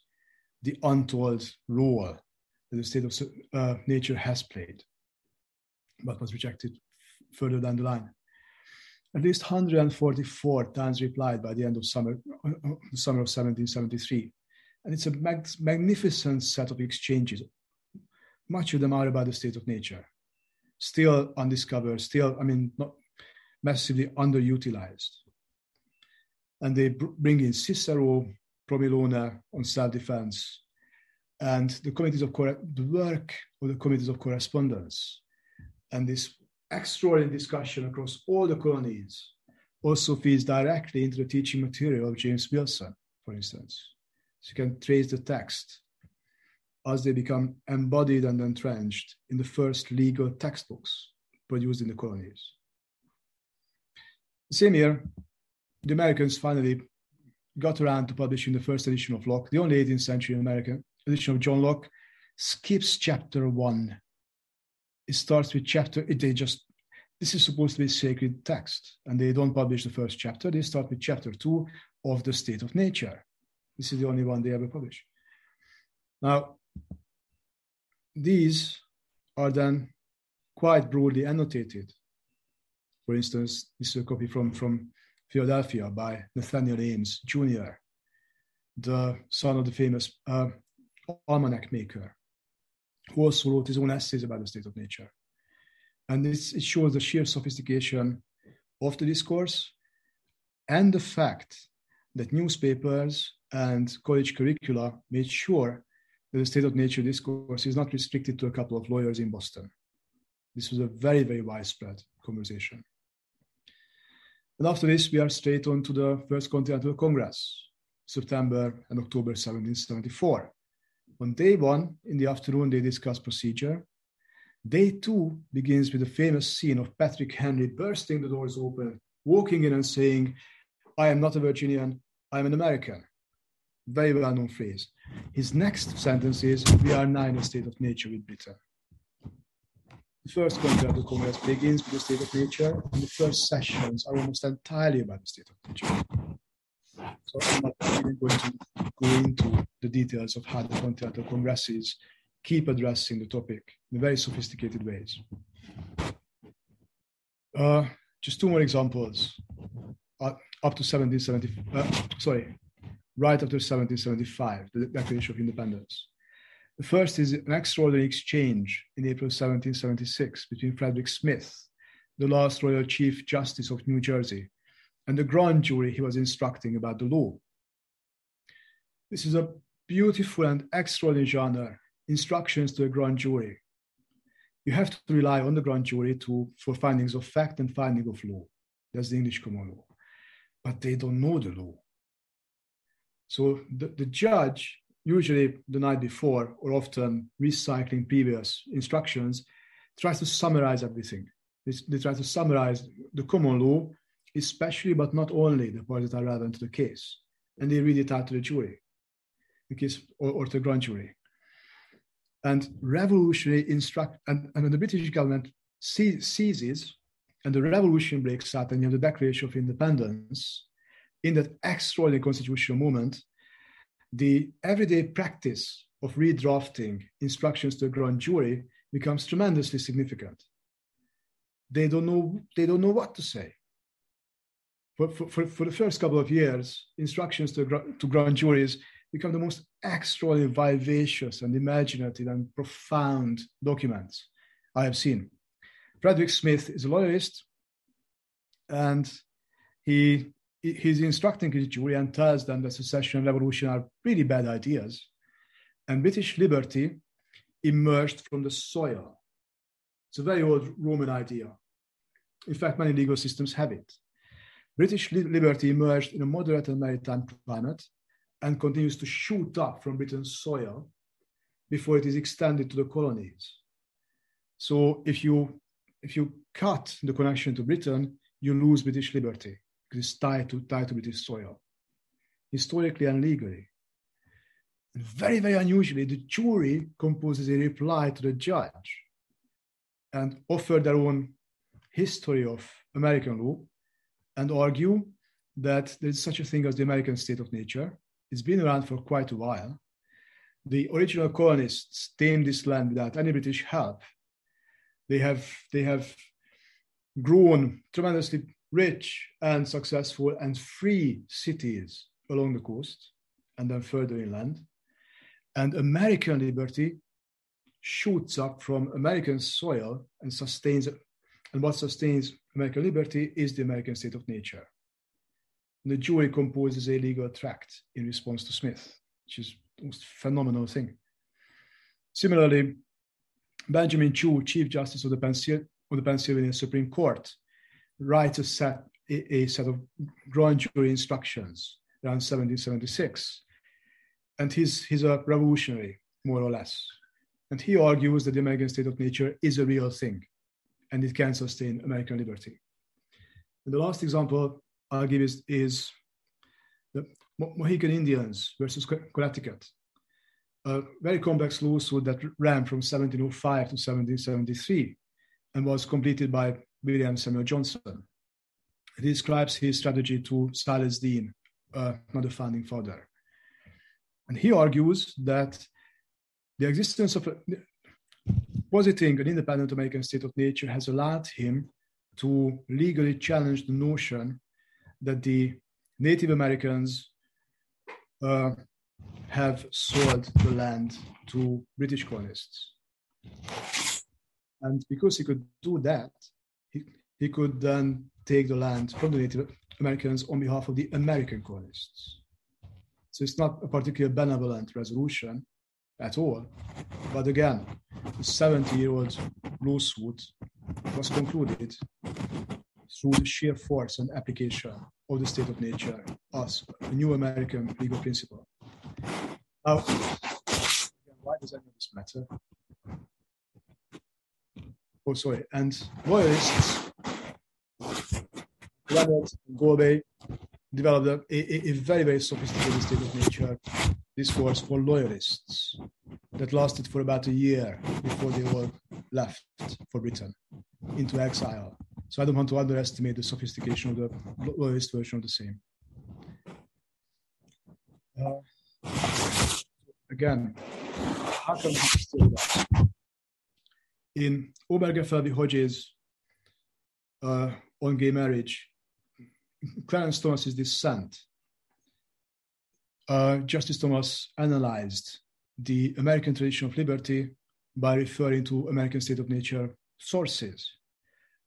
the untold role that the state of uh, nature has played, but was rejected further down the line. At least 144 times replied by the end of summer, uh, uh, summer of 1773. And it's a mag- magnificent set of exchanges. Much of them are about the state of nature, still undiscovered, still, I mean, not massively underutilized. And they br- bring in Cicero, Pro Milone on self-defense, and the committees of the work of the committees of correspondence, and this extraordinary discussion across all the colonies also feeds directly into the teaching material of James Wilson, for instance. So you can trace the text as they become embodied and entrenched in the first legal textbooks produced in the colonies. Same year, the Americans finally got around to publishing the first edition of Locke. The only 18th century American edition of John Locke skips chapter one it starts with chapter they just this is supposed to be sacred text and they don't publish the first chapter they start with chapter two of the state of nature this is the only one they ever publish now these are then quite broadly annotated for instance this is a copy from from philadelphia by nathaniel ames jr the son of the famous uh, almanac maker who also wrote his own essays about the state of nature. And this, it shows the sheer sophistication of the discourse and the fact that newspapers and college curricula made sure the state of nature discourse is not restricted to a couple of lawyers in Boston. This was a very, very widespread conversation. And after this, we are straight on to the First Continental Congress, September and October 1774. On day one, in the afternoon, they discuss procedure. Day two begins with the famous scene of Patrick Henry bursting the doors open, walking in and saying, I am not a Virginian, I am an American. Very well known phrase. His next sentence is, We are now in a state of nature with Britain. The first Continental Congress begins with the state of nature, and the first sessions are almost entirely about the state of nature. So I'm not even going to go into the details of how the Continental Congresses keep addressing the topic in very sophisticated ways. Uh, just two more examples. Uh, up to 1770, uh, sorry, right after 1775, the Declaration of Independence. The first is an extraordinary exchange in April 1776 between Frederick Smyth, the last Royal Chief Justice of New Jersey, and the grand jury he was instructing about the law. This is a beautiful and extraordinary genre, instructions to a grand jury. You have to rely on the grand jury to, for findings of fact and finding of law. That's the English common law. But they don't know the law. So the, the judge, usually the night before, or often recycling previous instructions, tries to summarize everything. They, they try to summarize the common law especially but not only the parts that are relevant to the case. And they read it out to the jury, the case or, or to the grand jury. And revolutionary instruct and, and the British government seizes and the revolution breaks out and you have the Declaration of Independence. In that extraordinary constitutional moment, the everyday practice of redrafting instructions to a grand jury becomes tremendously significant. They don't know, they don't know what to say for, for, for the first couple of years, instructions to, to grand juries become the most extraordinarily vivacious and imaginative and profound documents I have seen. Frederick Smyth is a lawyerist, and he he's instructing his jury and tells them that secession and revolution are really bad ideas, and British liberty emerged from the soil. It's a very old Roman idea. In fact, many legal systems have it. British liberty emerged in a moderate and maritime climate and continues to shoot up from Britain's soil before it is extended to the colonies. So if you if you cut the connection to Britain, you lose British liberty because it's tied to tied to British soil, historically and legally. And very, very unusually, the jury composes a reply to the judge and offer their own history of American law and argue that there's such a thing as the American state of nature. It's been around for quite a while. The original colonists tamed this land without any British help. They have, they have grown tremendously rich and successful and free cities along the coast and then further inland. And American liberty shoots up from American soil and sustains, and what sustains American liberty is the American state of nature. And the jury composes a legal tract in response to Smyth, which is the most phenomenal thing. Similarly, Benjamin Chew, Chief Justice of the Pennsylvania Supreme Court, writes a set, a, a set of grand jury instructions around 1776. And he's, he's a revolutionary, more or less. And he argues that the American state of nature is a real thing and it can sustain American liberty. And the last example I'll give is, is the Mohegan Indians versus Connecticut, a very complex lawsuit that ran from 1705 to 1773 and was completed by William Samuel Johnson. He describes his strategy to Silas Deane, uh, another founding father. And he argues that the existence of positing an independent American state of nature has allowed him to legally challenge the notion that the Native Americans uh, have sold the land to British colonists. And because he could do that, he, could then take the land from the Native Americans on behalf of the American colonists. So it's not a particularly benevolent resolution at all. But again, the 70 year old lawsuit was concluded through the sheer force and application of the state of nature as a new American legal principle. Now, why does any of this matter? Oh, sorry. And loyalists, Galloway developed a, a, a, very, very sophisticated state of nature discourse for loyalists that lasted for about a year before they all left for Britain into exile. So I don't want to underestimate the sophistication of the loyalist version of the same. Uh, again, how can we still that? In Obergefell Hodges uh, on gay marriage, Clarence Thomas's dissent, uh, Justice Thomas analyzed the American tradition of liberty by referring to American state of nature sources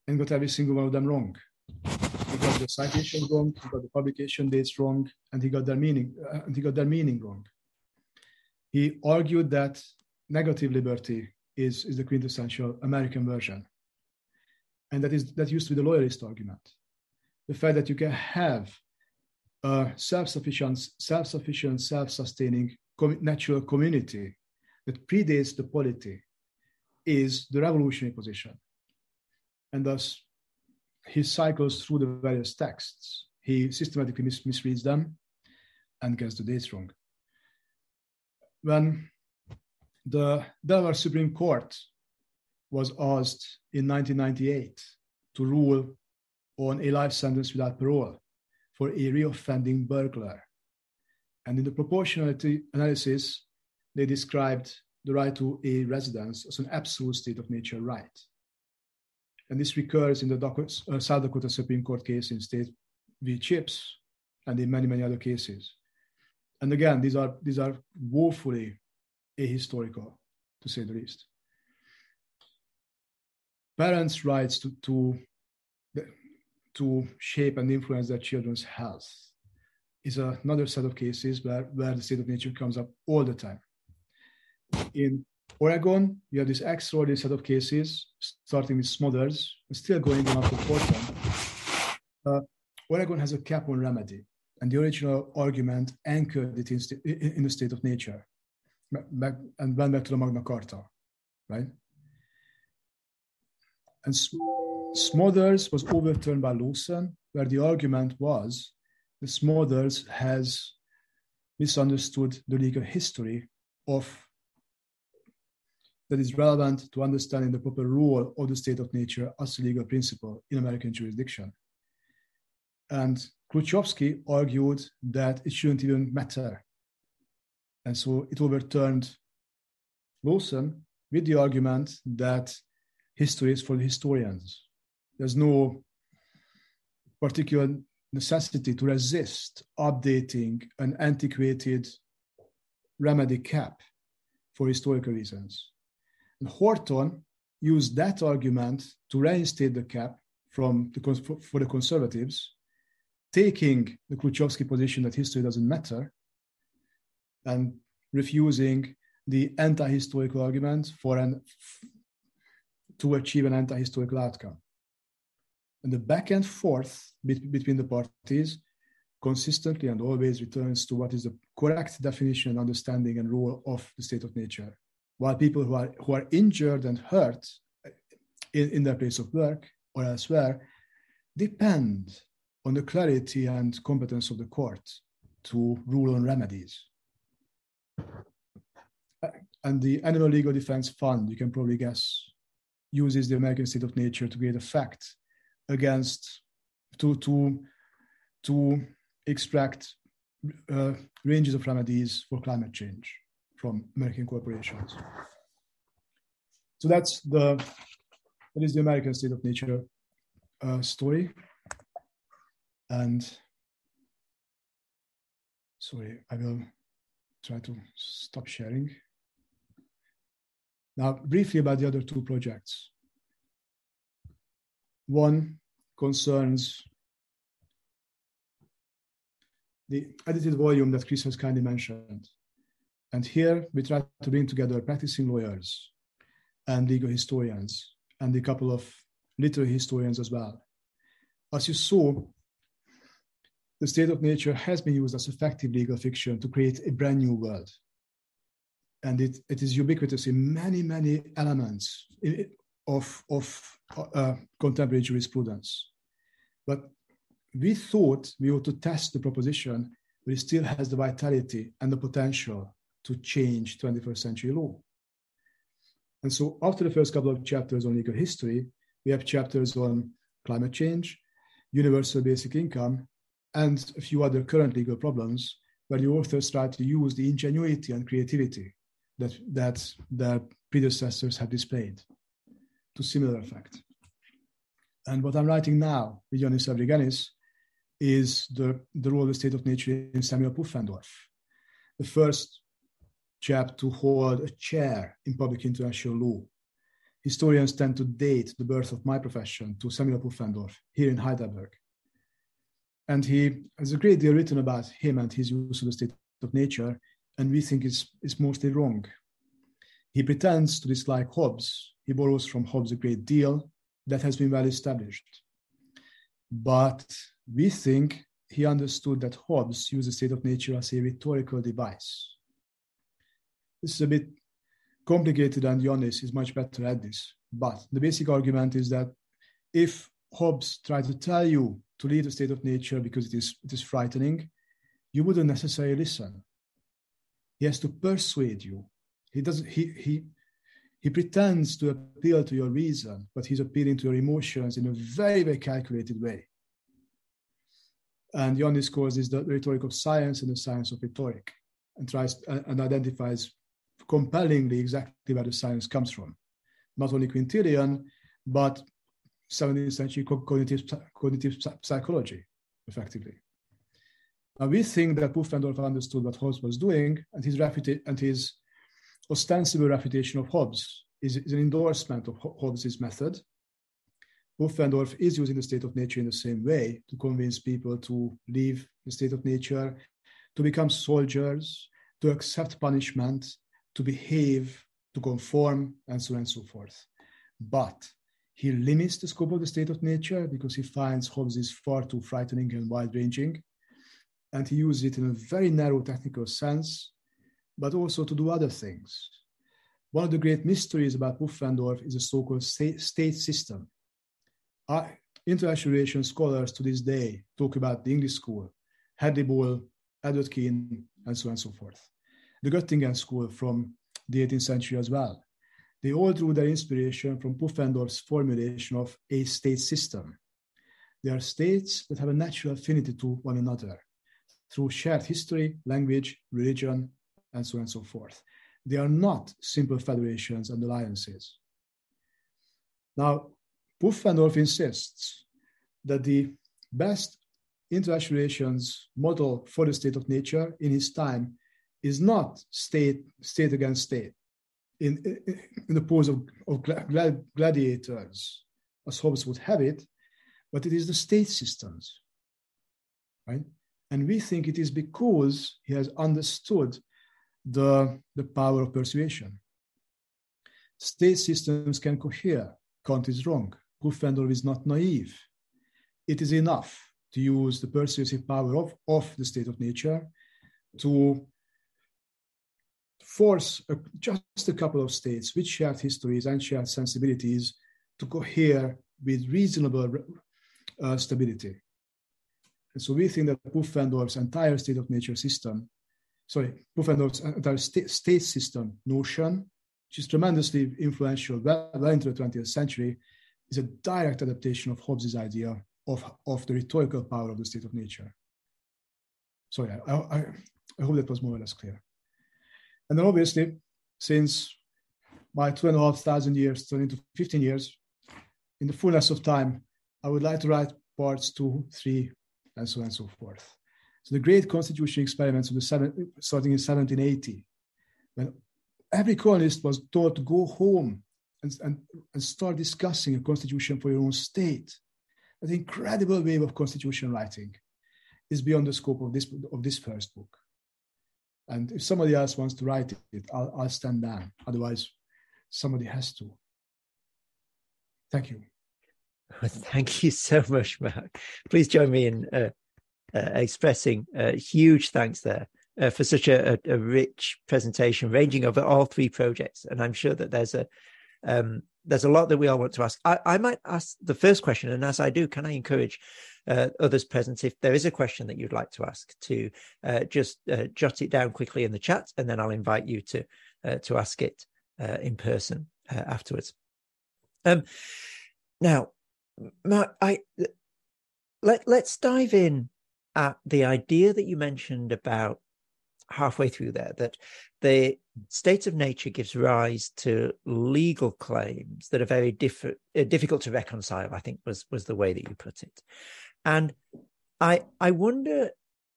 and got every single one of them wrong. He got the citation wrong, he got the publication dates wrong, and he got their meaning, uh, and he got their meaning wrong. He argued that negative liberty is, is the quintessential American version. And that is that used to be the loyalist argument. The fact that you can have a self-sufficient, self-sufficient, self-sustaining natural community that predates the polity is the revolutionary position. And thus, he cycles through the various texts. He systematically mis- misreads them and gets the dates wrong. When the Delaware Supreme Court was asked in 1998 to rule on a life sentence without parole for a reoffending burglar and in the proportionality analysis, they described the right to a residence as an absolute state of nature right. And this recurs in the uh, South Dakota Supreme Court case in State v. Chips and in many, many other cases. And again, these are, these are woefully ahistorical, to say the least. parents' rights to, to, to shape and influence their children's health is another set of cases where, where the state of nature comes up all the time. In Oregon, you have this extraordinary set of cases, starting with Smothers, still going on after Portland. Uh, Oregon has a cap on remedy, and the original argument anchored it in, in the state of nature, back, and went back to the Magna Carta, right? And Smothers was overturned by Lawson, where the argument was the Smothers has misunderstood the legal history of that is relevant to understanding the proper role of the state of nature as a legal principle in American jurisdiction. And Klutschkowski argued that it shouldn't even matter. And so it overturned Lawson with the argument that history is for historians. There's no particular necessity to resist updating an antiquated remedy cap for historical reasons. And Horton used that argument to reinstate the cap from the, for the conservatives, taking the Klutschkowski position that history doesn't matter and refusing the anti-historical argument for an to achieve an anti-historical outcome. And the back and forth between the parties consistently and always returns to what is the correct definition, understanding, and role of the state of nature. While people who are, who are injured and hurt eh, in, in their place of work or elsewhere depend on the clarity and competence of the court to rule on remedies. Eh, and the Animal Legal Defense Fund, you can probably guess, uses the American state of nature to create a fact against to to to extract uh, ranges of remedies for climate change from American corporations. So that's the that is the American state of nature uh, story. And sorry, I will try to stop sharing. Now, briefly about the other two projects. One concerns the edited volume that Chris has kindly mentioned. And here we try to bring together practicing lawyers and legal historians and a couple of literary historians as well. As you saw, the state of nature has been used as effective legal fiction to create a brand new world. And it, it is ubiquitous in many, many elements of, of uh, contemporary jurisprudence. But we thought we ought to test the proposition, but it still has the vitality and the potential to change 21st century law. And so after the first couple of chapters on legal history, we have chapters on climate change, universal basic income, and a few other current legal problems where the authors try to use the ingenuity and creativity that, that their predecessors have displayed to similar effect. And what I'm writing now with Yanis Evrigenis is the, the role of the state of nature in Samuel Pufendorf, the first chap to hold a chair in public international law. Historians tend to date the birth of my profession to Samuel Pufendorf here in Heidelberg. And he has a great deal written about him and his use of the state of nature, and we think it's, mostly wrong. He pretends to dislike Hobbes. He borrows from Hobbes a great deal that has been well established. But we think he understood that Hobbes used the state of nature as a rhetorical device. This is a bit complicated, and Yanis is much better at this. But the basic argument is that if Hobbes tried to tell you to leave the state of nature because it is, it is frightening, you wouldn't necessarily listen. He has to persuade you he doesn't. He he he pretends to appeal to your reason, but he's appealing to your emotions in a very very calculated way. And Yanis calls this the rhetoric of science and the science of rhetoric, and tries uh, and identifies compellingly exactly where the science comes from, not only Quintilian, but 17th century cognitive, cognitive psychology, effectively. Now we think that Pufendorf understood what Hobbes was doing, and his, and his ostensible refutation of Hobbes is, is an endorsement of Hobbes's method, Pufendorf is using the state of nature in the same way to convince people to leave the state of nature, to become soldiers, to accept punishment, to behave, to conform, and so on and so forth. But he limits the scope of the state of nature because he finds Hobbes is far too frightening and wide ranging. And he uses it in a very narrow technical sense, but also to do other things. One of the great mysteries about Pufendorf is the so called state system. Uh, international relations scholars to this day talk about the English school, Bull, Edward Keene, and so on and so forth. The Göttingen school from the 18th century as well. They all drew their inspiration from Pufendorf's formulation of a state system. They are states that have a natural affinity to one another through shared history, language, religion, and so on and so forth. They are not simple federations and alliances. Now, Pufendorf insists that the best international relations model for the state of nature in his time is not state, state against state in, in, in the pose of, of gladiators, as Hobbes would have it, but it is the state systems, right? And we think it is because he has understood the, the power of persuasion. State systems can cohere. Kant is wrong. Pufendorf is not naive. It is enough to use the persuasive power of, of the state of nature to force a, just a couple of states with shared histories and shared sensibilities to cohere with reasonable uh, stability. And so we think that Pufendorf's entire state of nature system, sorry, Pufendorf's entire state, state system notion, which is tremendously influential well, well into the 20th century, is a direct adaptation of Hobbes' idea of, of the rhetorical power of the state of nature. Sorry, I, I, I hope that was more or less clear. And then obviously, since my two and a half thousand years turned into 15 years, in the fullness of time, I would like to write parts two, three, and so on and so forth. So the great constitution experiments of the seven, starting in 1780, when every colonist was told to go home and, and, and start discussing a constitution for your own state. That incredible wave of constitution writing is beyond the scope of this, of this first book. And if somebody else wants to write it, I'll, I'll stand down. Otherwise, somebody has to. Thank you.
Thank you so much, Mark. Please join me in uh, uh, expressing uh, huge thanks there uh, for such a, a, rich presentation, ranging over all three projects. And I'm sure that there's a um, there's a lot that we all want to ask. I, I, might ask the first question, and as I do, can I encourage uh, others present if there is a question that you'd like to ask to uh, just jot it down quickly in the chat, and then I'll invite you to to ask it in person afterwards. Um, now, Mark, I let let's dive in at the idea that you mentioned about halfway through there that the state of nature gives rise to legal claims that are very diff- uh, difficult to reconcile i think was was the way that you put it. And i i wonder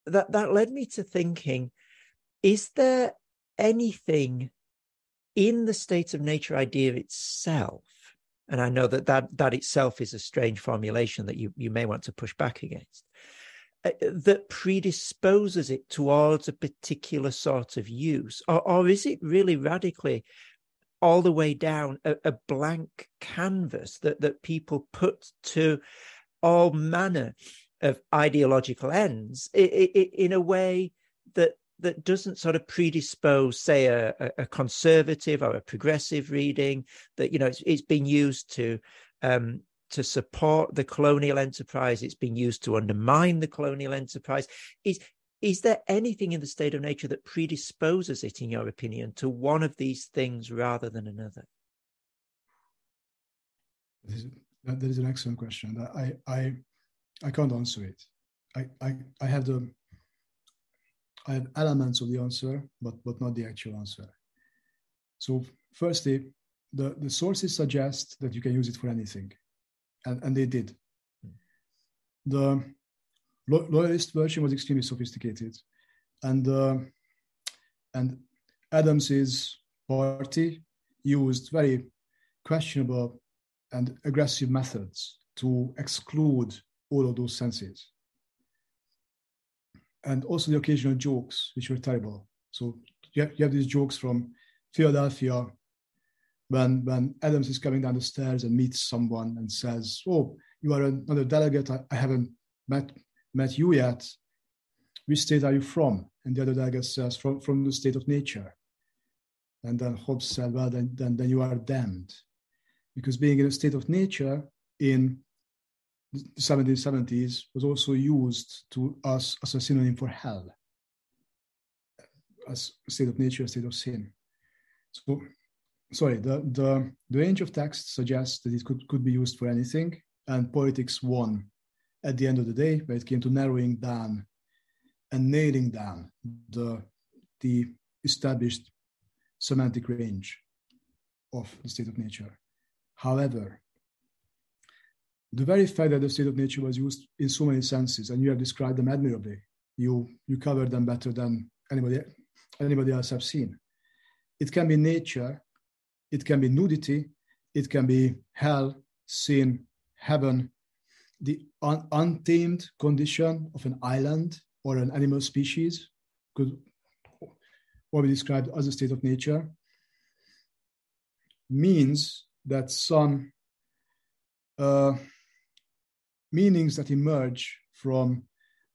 that that led me to thinking is there anything in the state of nature idea itself and i know that that that itself is a strange formulation that you you may want to push back against uh, that predisposes it towards a particular sort of use or, or is it really radically all the way down a, a, blank canvas that that people put to all manner of ideological ends in a way that that doesn't sort of predispose, say, a, a conservative or a progressive reading. That you know it's, it's been used to um, to support the colonial enterprise. It's been used to undermine the colonial enterprise. Is is there anything in the state of nature that predisposes it, in your opinion, to one of these things rather than another?
that is an excellent question. I I I can't answer it. I I, I have the I have elements of the answer, but but not the actual answer. So firstly, the, the sources suggest that you can use it for anything and, and they did. The loyalist version was extremely sophisticated, and uh, and Adams's party used very questionable and aggressive methods to exclude all of those senses. And also the occasional jokes, which were terrible. So you have, you have these jokes from Philadelphia when, when Adams is coming down the stairs and meets someone and says, Oh, you are another delegate. I, I haven't met, met you yet. Which state are you from? And the other delegate says, From, from the state of nature. And then Hobbes said, Well, then, then, then you are damned. Because being in a state of nature in 1770s was also used to us as a synonym for hell, as state of nature, state of sin. So, sorry, the, the, the range of text suggests that it could, could be used for anything, and politics won at the end of the day, when it came to narrowing down and nailing down the, the established semantic range of the state of nature. However, the very fact that the state of nature was used in so many senses, and you have described them admirably, you you covered them better than anybody anybody else have seen. It can be nature, it can be nudity, it can be hell, sin, heaven, the un- untamed condition of an island or an animal species could what we described as a state of nature means that some uh, meanings that emerge from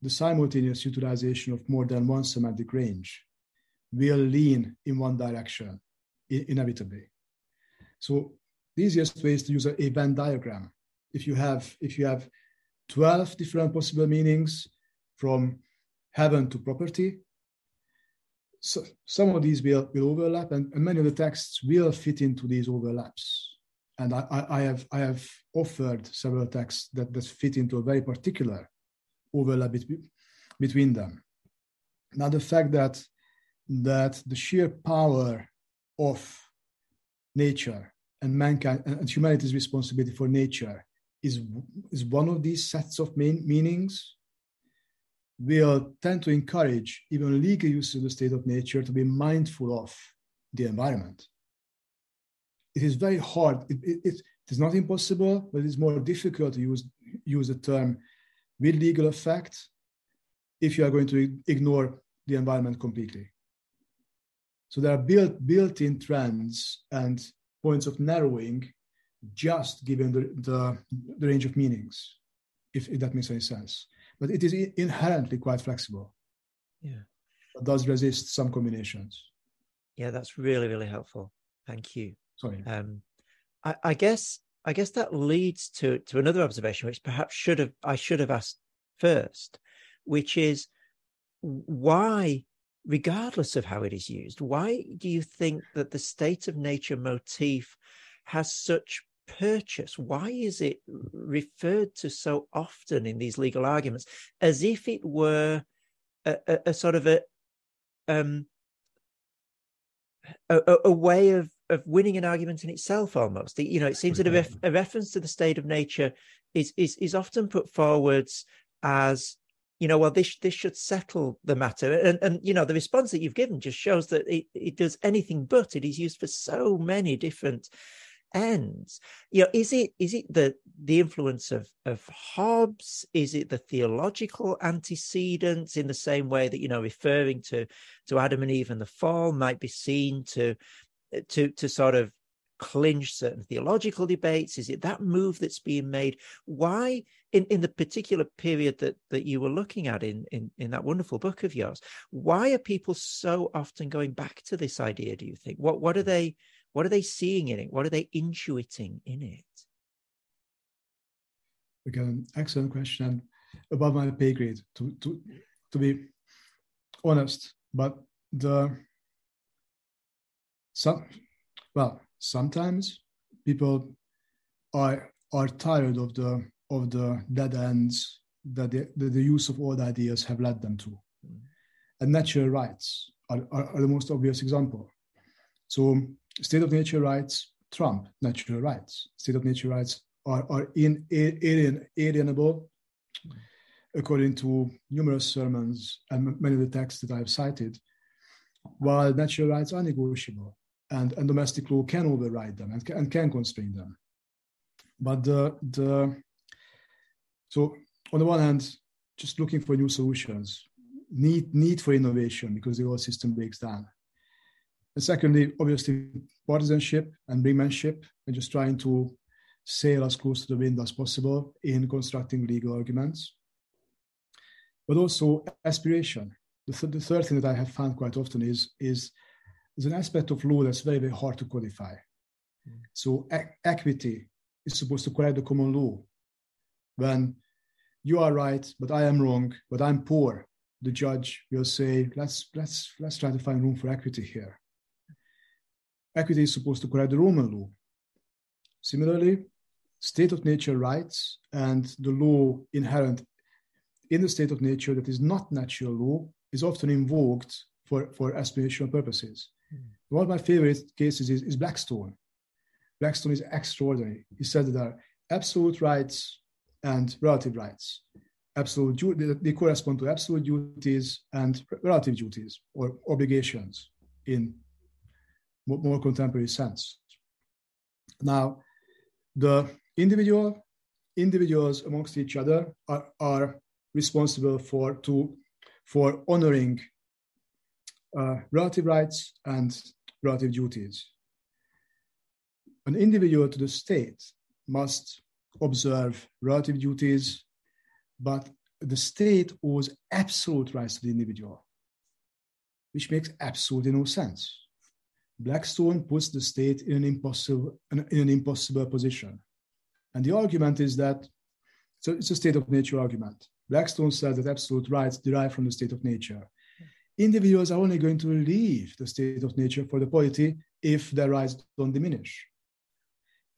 the simultaneous utilization of more than one semantic range will lean in one direction inevitably. So the easiest way is to use a, Venn diagram. If you have if you have 12 different possible meanings from heaven to property, so some of these will, will overlap and, and many of the texts will fit into these overlaps and I, I, have I have offered several texts that, that fit into a very particular overlap between, between them. Now the fact that that the sheer power of nature and mankind and humanity's responsibility for nature is, is one of these sets of main meanings will tend to encourage even legal use of the state of nature to be mindful of the environment it is very hard. It, it, it is not impossible, but it's more difficult to use, use the term with legal effect if you are going to ignore the environment completely. So there are built, built-in trends and points of narrowing just given the, the, the range of meanings, if, if, that makes any sense. But it is inherently quite flexible.
Yeah.
It does resist some combinations.
Yeah, that's really, really helpful. Thank you.
Sorry.
Um, I, I guess I guess that leads to to another observation, which perhaps should have I should have asked first, which is why, regardless of how it is used, why do you think that the state of nature motif has such purchase? Why is it referred to so often in these legal arguments as if it were a, a, a sort of a um a, a, way of of winning an argument in itself almost. You know it seems that a, ref, a, reference to the state of nature is is is often put forwards as you know well this this should settle the matter. And and you know the response that you've given just shows that it, it does anything but. It is used for so many different ends. You know is it is it the the influence of of hobbes? Is it the theological antecedents in the same way that you know referring to to adam and eve and the fall might be seen to to to sort of clinch certain theological debates? Is it that move that's being made? Why, in, in the particular period that, that you were looking at in, in, in that wonderful book of yours, why are people so often going back to this idea, do you think? What what are hmm. they what are they seeing in it? What are they intuiting in it?
Again, excellent question. Above my pay grade, to, to, to be honest, but the some well sometimes people are are tired of the of the dead ends that the, the, use of old ideas have led them to. Mm. and natural rights are, are, are, the most obvious example. So state of nature rights trump natural rights state of nature rights are, are in, alien, alienable according to numerous sermons and many of the texts that i've cited while natural rights are negotiable and, and domestic law can override them and, and can constrain them. But the, the, So on the one hand, just looking for new solutions, need need for innovation because the old system breaks down. And secondly, obviously, partisanship and brinkmanship, and just trying to sail as close to the wind as possible in constructing legal arguments. But also aspiration. The, th- the third thing that I have found quite often is, is, is an aspect of law that's very, very hard to codify. Mm. So e- equity is supposed to correct the common law. When you are right, but I am wrong, but I'm poor, the judge will say, let's, let's, let's try to find room for equity here. Equity is supposed to correct the Roman law. Similarly, state of nature rights and the law inherent in the state of nature that is not natural law is often invoked for, for aspirational purposes. One of my favorite cases is, is Blackstone. Blackstone is extraordinary. He said that there are absolute rights and relative rights. Absolute they correspond to absolute duties and relative duties or obligations in more contemporary sense. Now, the individual individuals amongst each other are, are responsible for to for honoring uh, relative rights and relative duties. An individual to the state must observe relative duties, but the state owes absolute rights to the individual, which makes absolutely no sense. Blackstone puts the state in an impossible, in an impossible position. And the argument is that so it's a state of nature argument. Blackstone says that absolute rights derive from the state of nature. Individuals are only going to leave the state of nature for the polity if their rights don't diminish.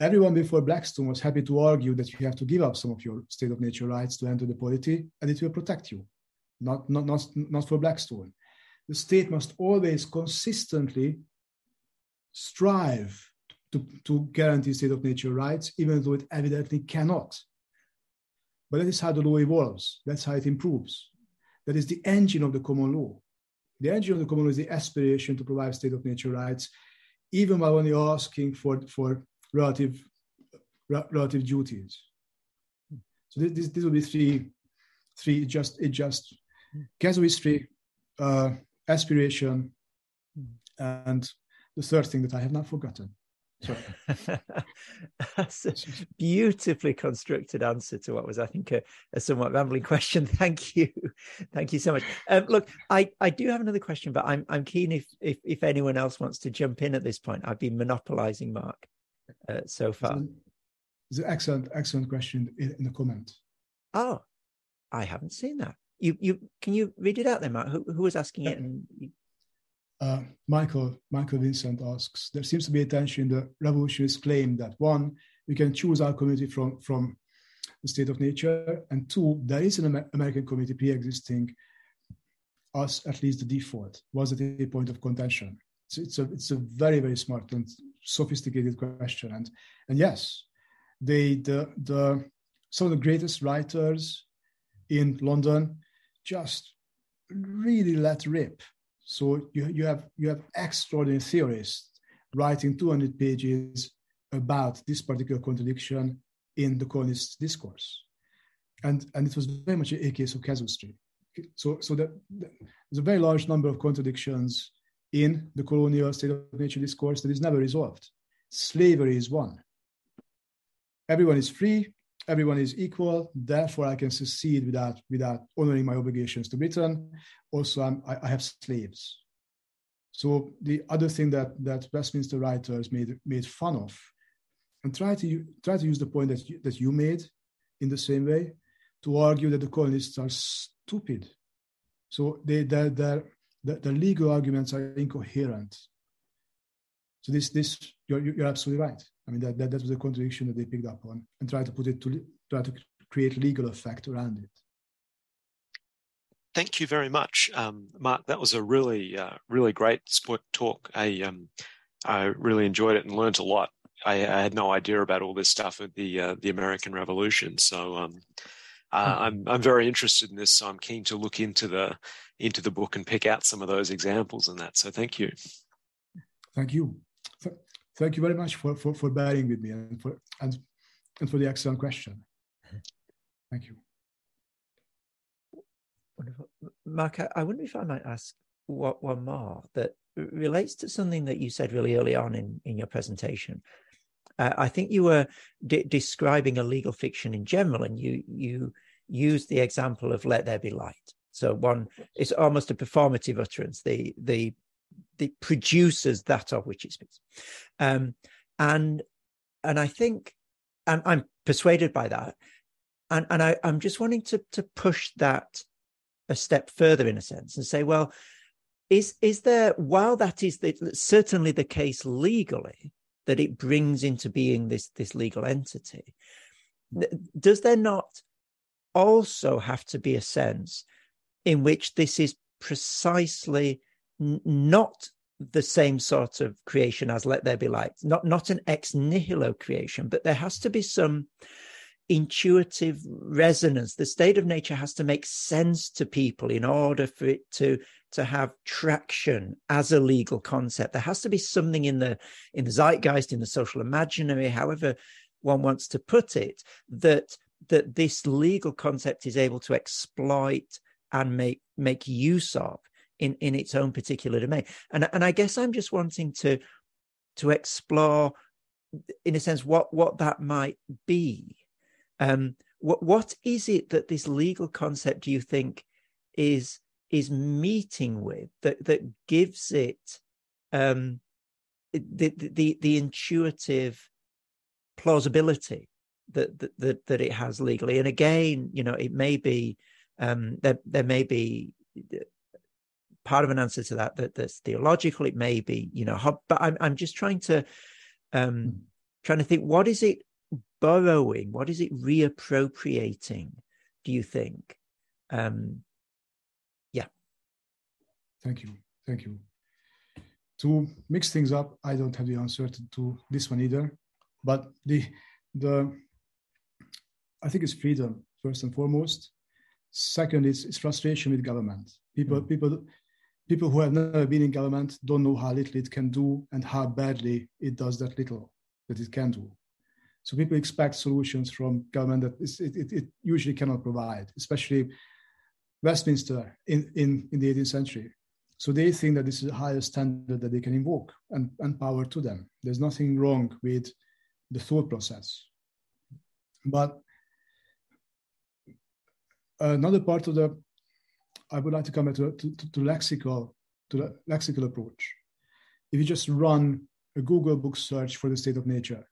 Everyone before Blackstone was happy to argue that you have to give up some of your state of nature rights to enter the polity, and it will protect you. Not, not, not, not for Blackstone. The state must always consistently strive to, to guarantee state of nature rights, even though it evidently cannot. But that is how the law evolves. That's how it improves. That is the engine of the common law. The engine of the common is the aspiration to provide state of nature rights, even while only asking for, for relative, relative duties. So this, this, this will be three, three just, it just casuistry, uh, aspiration, and the third thing that I have not forgotten.
That's a beautifully constructed answer to what was, I think, a, a somewhat rambling question. Thank you, thank you so much. Um, look, I, I do have another question, but I'm I'm keen if, if if anyone else wants to jump in at this point. I've been monopolizing Mark uh, so far.
It's an excellent excellent question in, in the comment.
Oh, I haven't seen that. You you can you read it out there, Mark? Who who was asking it? And you...
Uh, Michael Michael Vincent asks, there seems to be a tension in the revolutionist claim that one, we can choose our community from from the state of nature, and two, there is an Amer- American community pre-existing us at least the default. Was it a point of contention? It's, it's a it's a very very smart and sophisticated question, and and yes, they the the some of the greatest writers in London just really let rip so you, you have you have extraordinary theorists writing 200 pages about this particular contradiction in the colonist discourse, and and it was very much a, case of casuistry. So so that, there's a very large number of contradictions in the colonial state of nature discourse that is never resolved. Slavery is one. Everyone is free, everyone is equal, therefore I can secede without, without honoring my obligations to Britain. Also, I'm, I, I have slaves. So the other thing that, that Westminster writers made, made fun of, and try to, try to use the point that you, that you made in the same way, to argue that the colonists are stupid. So they, their, their, the legal arguments are incoherent. So this, this you're, you're absolutely right. I mean, that, that, that was a contradiction that they picked up on and tried to put it to try to create legal effect around it.
Thank you very much, um, Mark. That was a really, uh, really great talk. I, um, I really enjoyed it and learned a lot. I, I, had no idea about all this stuff at the uh, the American Revolution, so um, uh. I'm I'm very interested in this. So I'm keen to look into the into the book and pick out some of those examples and that. So thank you.
Thank you thank you very much for, for, for bearing with me and for, and, and for the excellent question. Thank you.
Wonderful. Mark, I wonder if I might ask what one more that relates to something that you said really early on in, in your presentation. Uh, I think you were de- describing a legal fiction in general, and you you used the example of "Let there be light." So one, it's almost a performative utterance. The the the producers that of which it speaks, um, and and I think I'm, I'm persuaded by that, and and I, I'm just wanting to to push that a step further in a sense and say, well, is is there while that is the, certainly the case legally that it brings into being this this legal entity, does there not also have to be a sense in which this is precisely not the same sort of creation as let there be light. Not not an ex nihilo creation but there has to be some intuitive resonance. The state of nature has to make sense to people in order for it to to have traction as a legal concept. There has to be something in the in the zeitgeist in the social imaginary however one wants to put it that that this legal concept is able to exploit and make make use of in in its own particular domain. And and i guess i'm just wanting to to explore in a sense what what that might be. Um, what what is it that this legal concept do you think is is meeting with that that gives it um, the, the the intuitive plausibility that, that that it has legally? And again you know it may be um, there there may be part of an answer to that that that's theological it may be you know but i'm i'm just trying to um hmm. trying to think what is it borrowing? What is it reappropriating? Do you think? Um, yeah.
Thank you. Thank you. To mix things up, I don't have the answer to, to this one either. But the the I think it's freedom first and foremost. Second is, is frustration with government. People mm. people people who have never been in government don't know how little it can do and how badly it does that little that it can do. So people expect solutions from government that it, it, it, usually cannot provide, especially Westminster in, in, in the 18th century. So they think that this is a higher standard that they can invoke and, and power to them. There's nothing wrong with the thought process. But another part of the, I would like to come back to, to, to, lexical, to the lexical approach. If you just run a Google book search for the state of nature,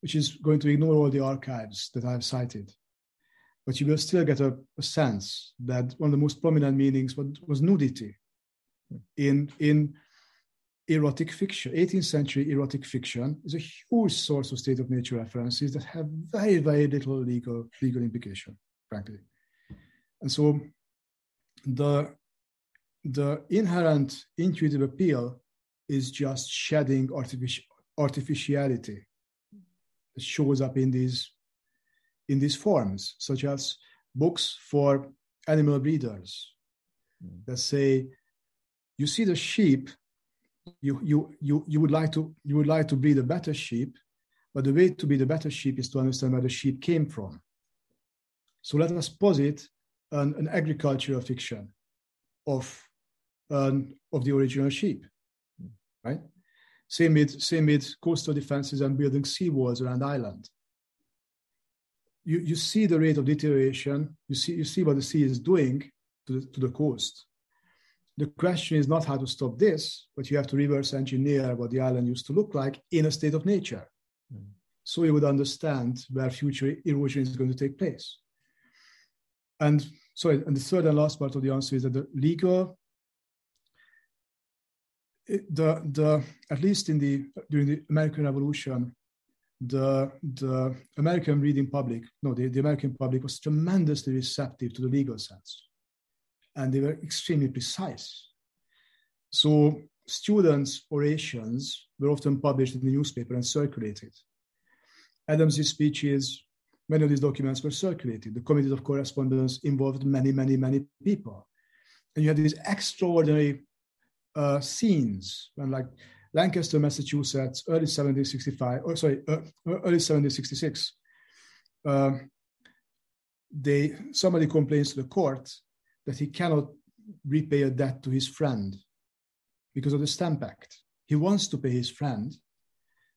which is going to ignore all the archives that I've cited. But you will still get a, a sense that one of the most prominent meanings was, was nudity in, in erotic fiction. 18th century erotic fiction is a huge source of state of nature references that have very, very little legal, legal implication, frankly. And so the, the inherent intuitive appeal is just shedding artificial, artificiality shows up in these in these forms, such as books for animal breeders mm. that say, you see the sheep, you, you, you, you, would like to, you would like to breed a better sheep, but the way to be the better sheep is to understand where the sheep came from. So let us posit an, an agricultural fiction of, um, of the original sheep, right? Same with, same with coastal defenses and building seawalls around island. You, you see the rate of deterioration, you see, you see what the sea is doing to the, to the coast. The question is not how to stop this, but you have to reverse engineer what the island used to look like in a state of nature. Mm. So you would understand where future erosion is going to take place. And sorry, and the third and last part of the answer is that the legal the the at least in the during the American Revolution, the the American reading public, no, the, the American public was tremendously receptive to the legal sense, and they were extremely precise. So students' orations were often published in the newspaper and circulated. Adams's speeches, many of these documents were circulated. The committees of correspondence involved many, many, many people. And you had these extraordinary uh, scenes when like Lancaster, Massachusetts, early 1765, or sorry, uh, early 1766, uh, they somebody complains to the court that he cannot repay a debt to his friend because of the Stamp Act. He wants to pay his friend,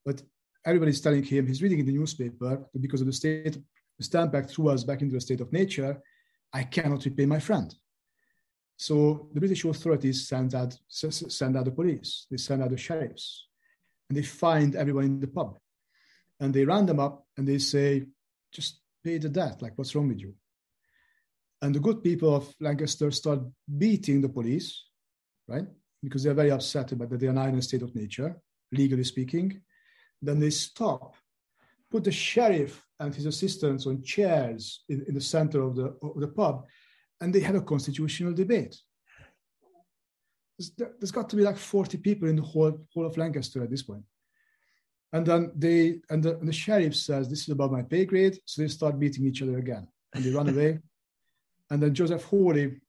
but everybody's telling him he's reading in the newspaper because of the state the Stamp Act threw us back into a state of nature, I cannot repay my friend. So the British authorities send out send out the police, they send out the sheriffs, and they find everyone in the pub, and they round them up and they say, just pay the debt. Like, what's wrong with you? And the good people of Lancaster start beating the police, right? Because they're very upset about that they are not in a state of nature, legally speaking. Then they stop, put the sheriff and his assistants on chairs in, in the center of the, of the pub, and they have a constitutional debate. There's, there's got to be like 40 people in the whole, whole of Lancaster at this point. And then they and the, and the sheriff says, This is above my pay grade. So they start beating each other again. And they run away. And then Joseph Hawley,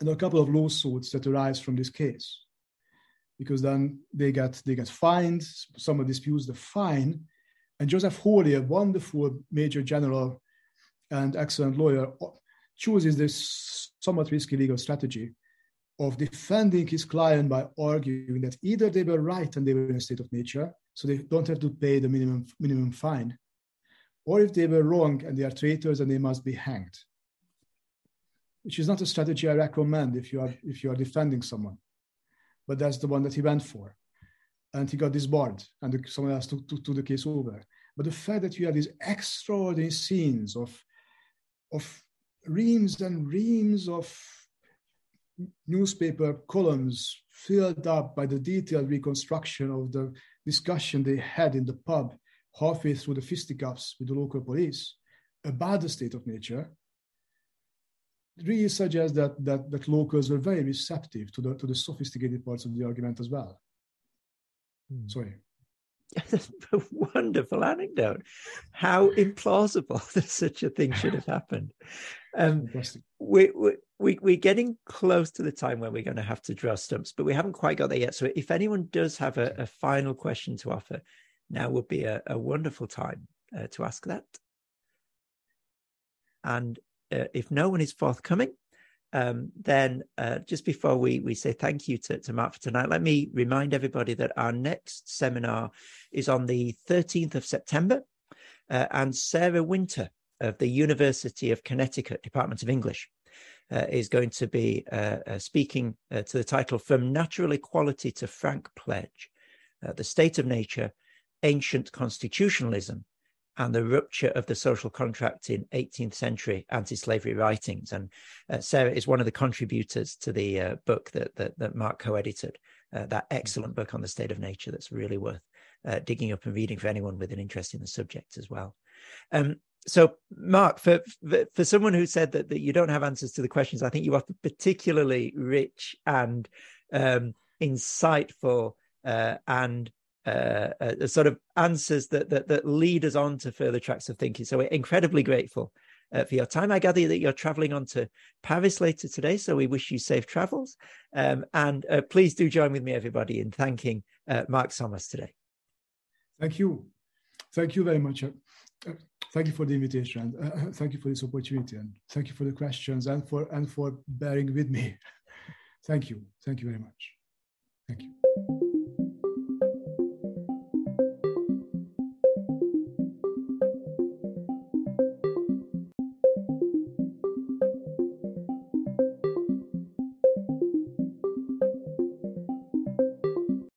and a couple of lawsuits that arise from this case. Because then they get they get fined, someone disputes the fine, and Joseph Hawley, a wonderful major general and excellent lawyer, chooses this somewhat risky legal strategy of defending his client by arguing that either they were right and they were in a state of nature, so they don't have to pay the minimum minimum fine, or if they were wrong and they are traitors and they must be hanged. Which is not a strategy I recommend if you are if you are defending someone, but that's the one that he went for, and he got disbarred, and the, someone else took, took, took the case over. But the fact that you have these extraordinary scenes of of reams and reams of newspaper columns filled up by the detailed reconstruction of the discussion they had in the pub halfway through the fisticuffs with the local police about the state of nature really suggests that, that, that locals were very receptive to the, to the sophisticated parts of the argument as well. Hmm. Sorry.
That's a wonderful anecdote. How implausible that such a thing should have happened. Um, we, we, we, we're getting close to the time where we're going to have to draw stumps, but we haven't quite got there yet. So if anyone does have a, a final question to offer, now would be a, a wonderful time uh, to ask that. And uh, if no one is forthcoming, um, then uh, just before we, we say thank you to, to Mark for tonight, let me remind everybody that our next seminar is on the 13th of September. Uh, and Sarah Winter of the University of Connecticut Department of English uh, is going to be uh, uh, speaking uh, to the title From Natural Equality to Frank Pledge The State of Nature, Ancient Constitutionalism, and the rupture of the social contract in 18th century anti-slavery writings. And uh, Sarah is one of the contributors to the uh, book that, that, that Mark co-edited, uh, that excellent book on the state of nature that's really worth digging up and reading for anyone with an interest in the subject as well. Um, so mark for for someone who said that, that you don't have answers to the questions i think you are particularly rich and um, insightful uh, and uh, uh, sort of answers that, that that lead us on to further tracks of thinking so we're incredibly grateful uh, for your time i gather that you're traveling on to paris later today so we wish you safe travels um, and uh, please do join with me everybody in thanking uh, mark Somos today
thank you thank you very much thank you for the invitation. Uh, thank you for this opportunity, and thank you for the questions and for and for bearing with me. thank you. Thank you very much. Thank you.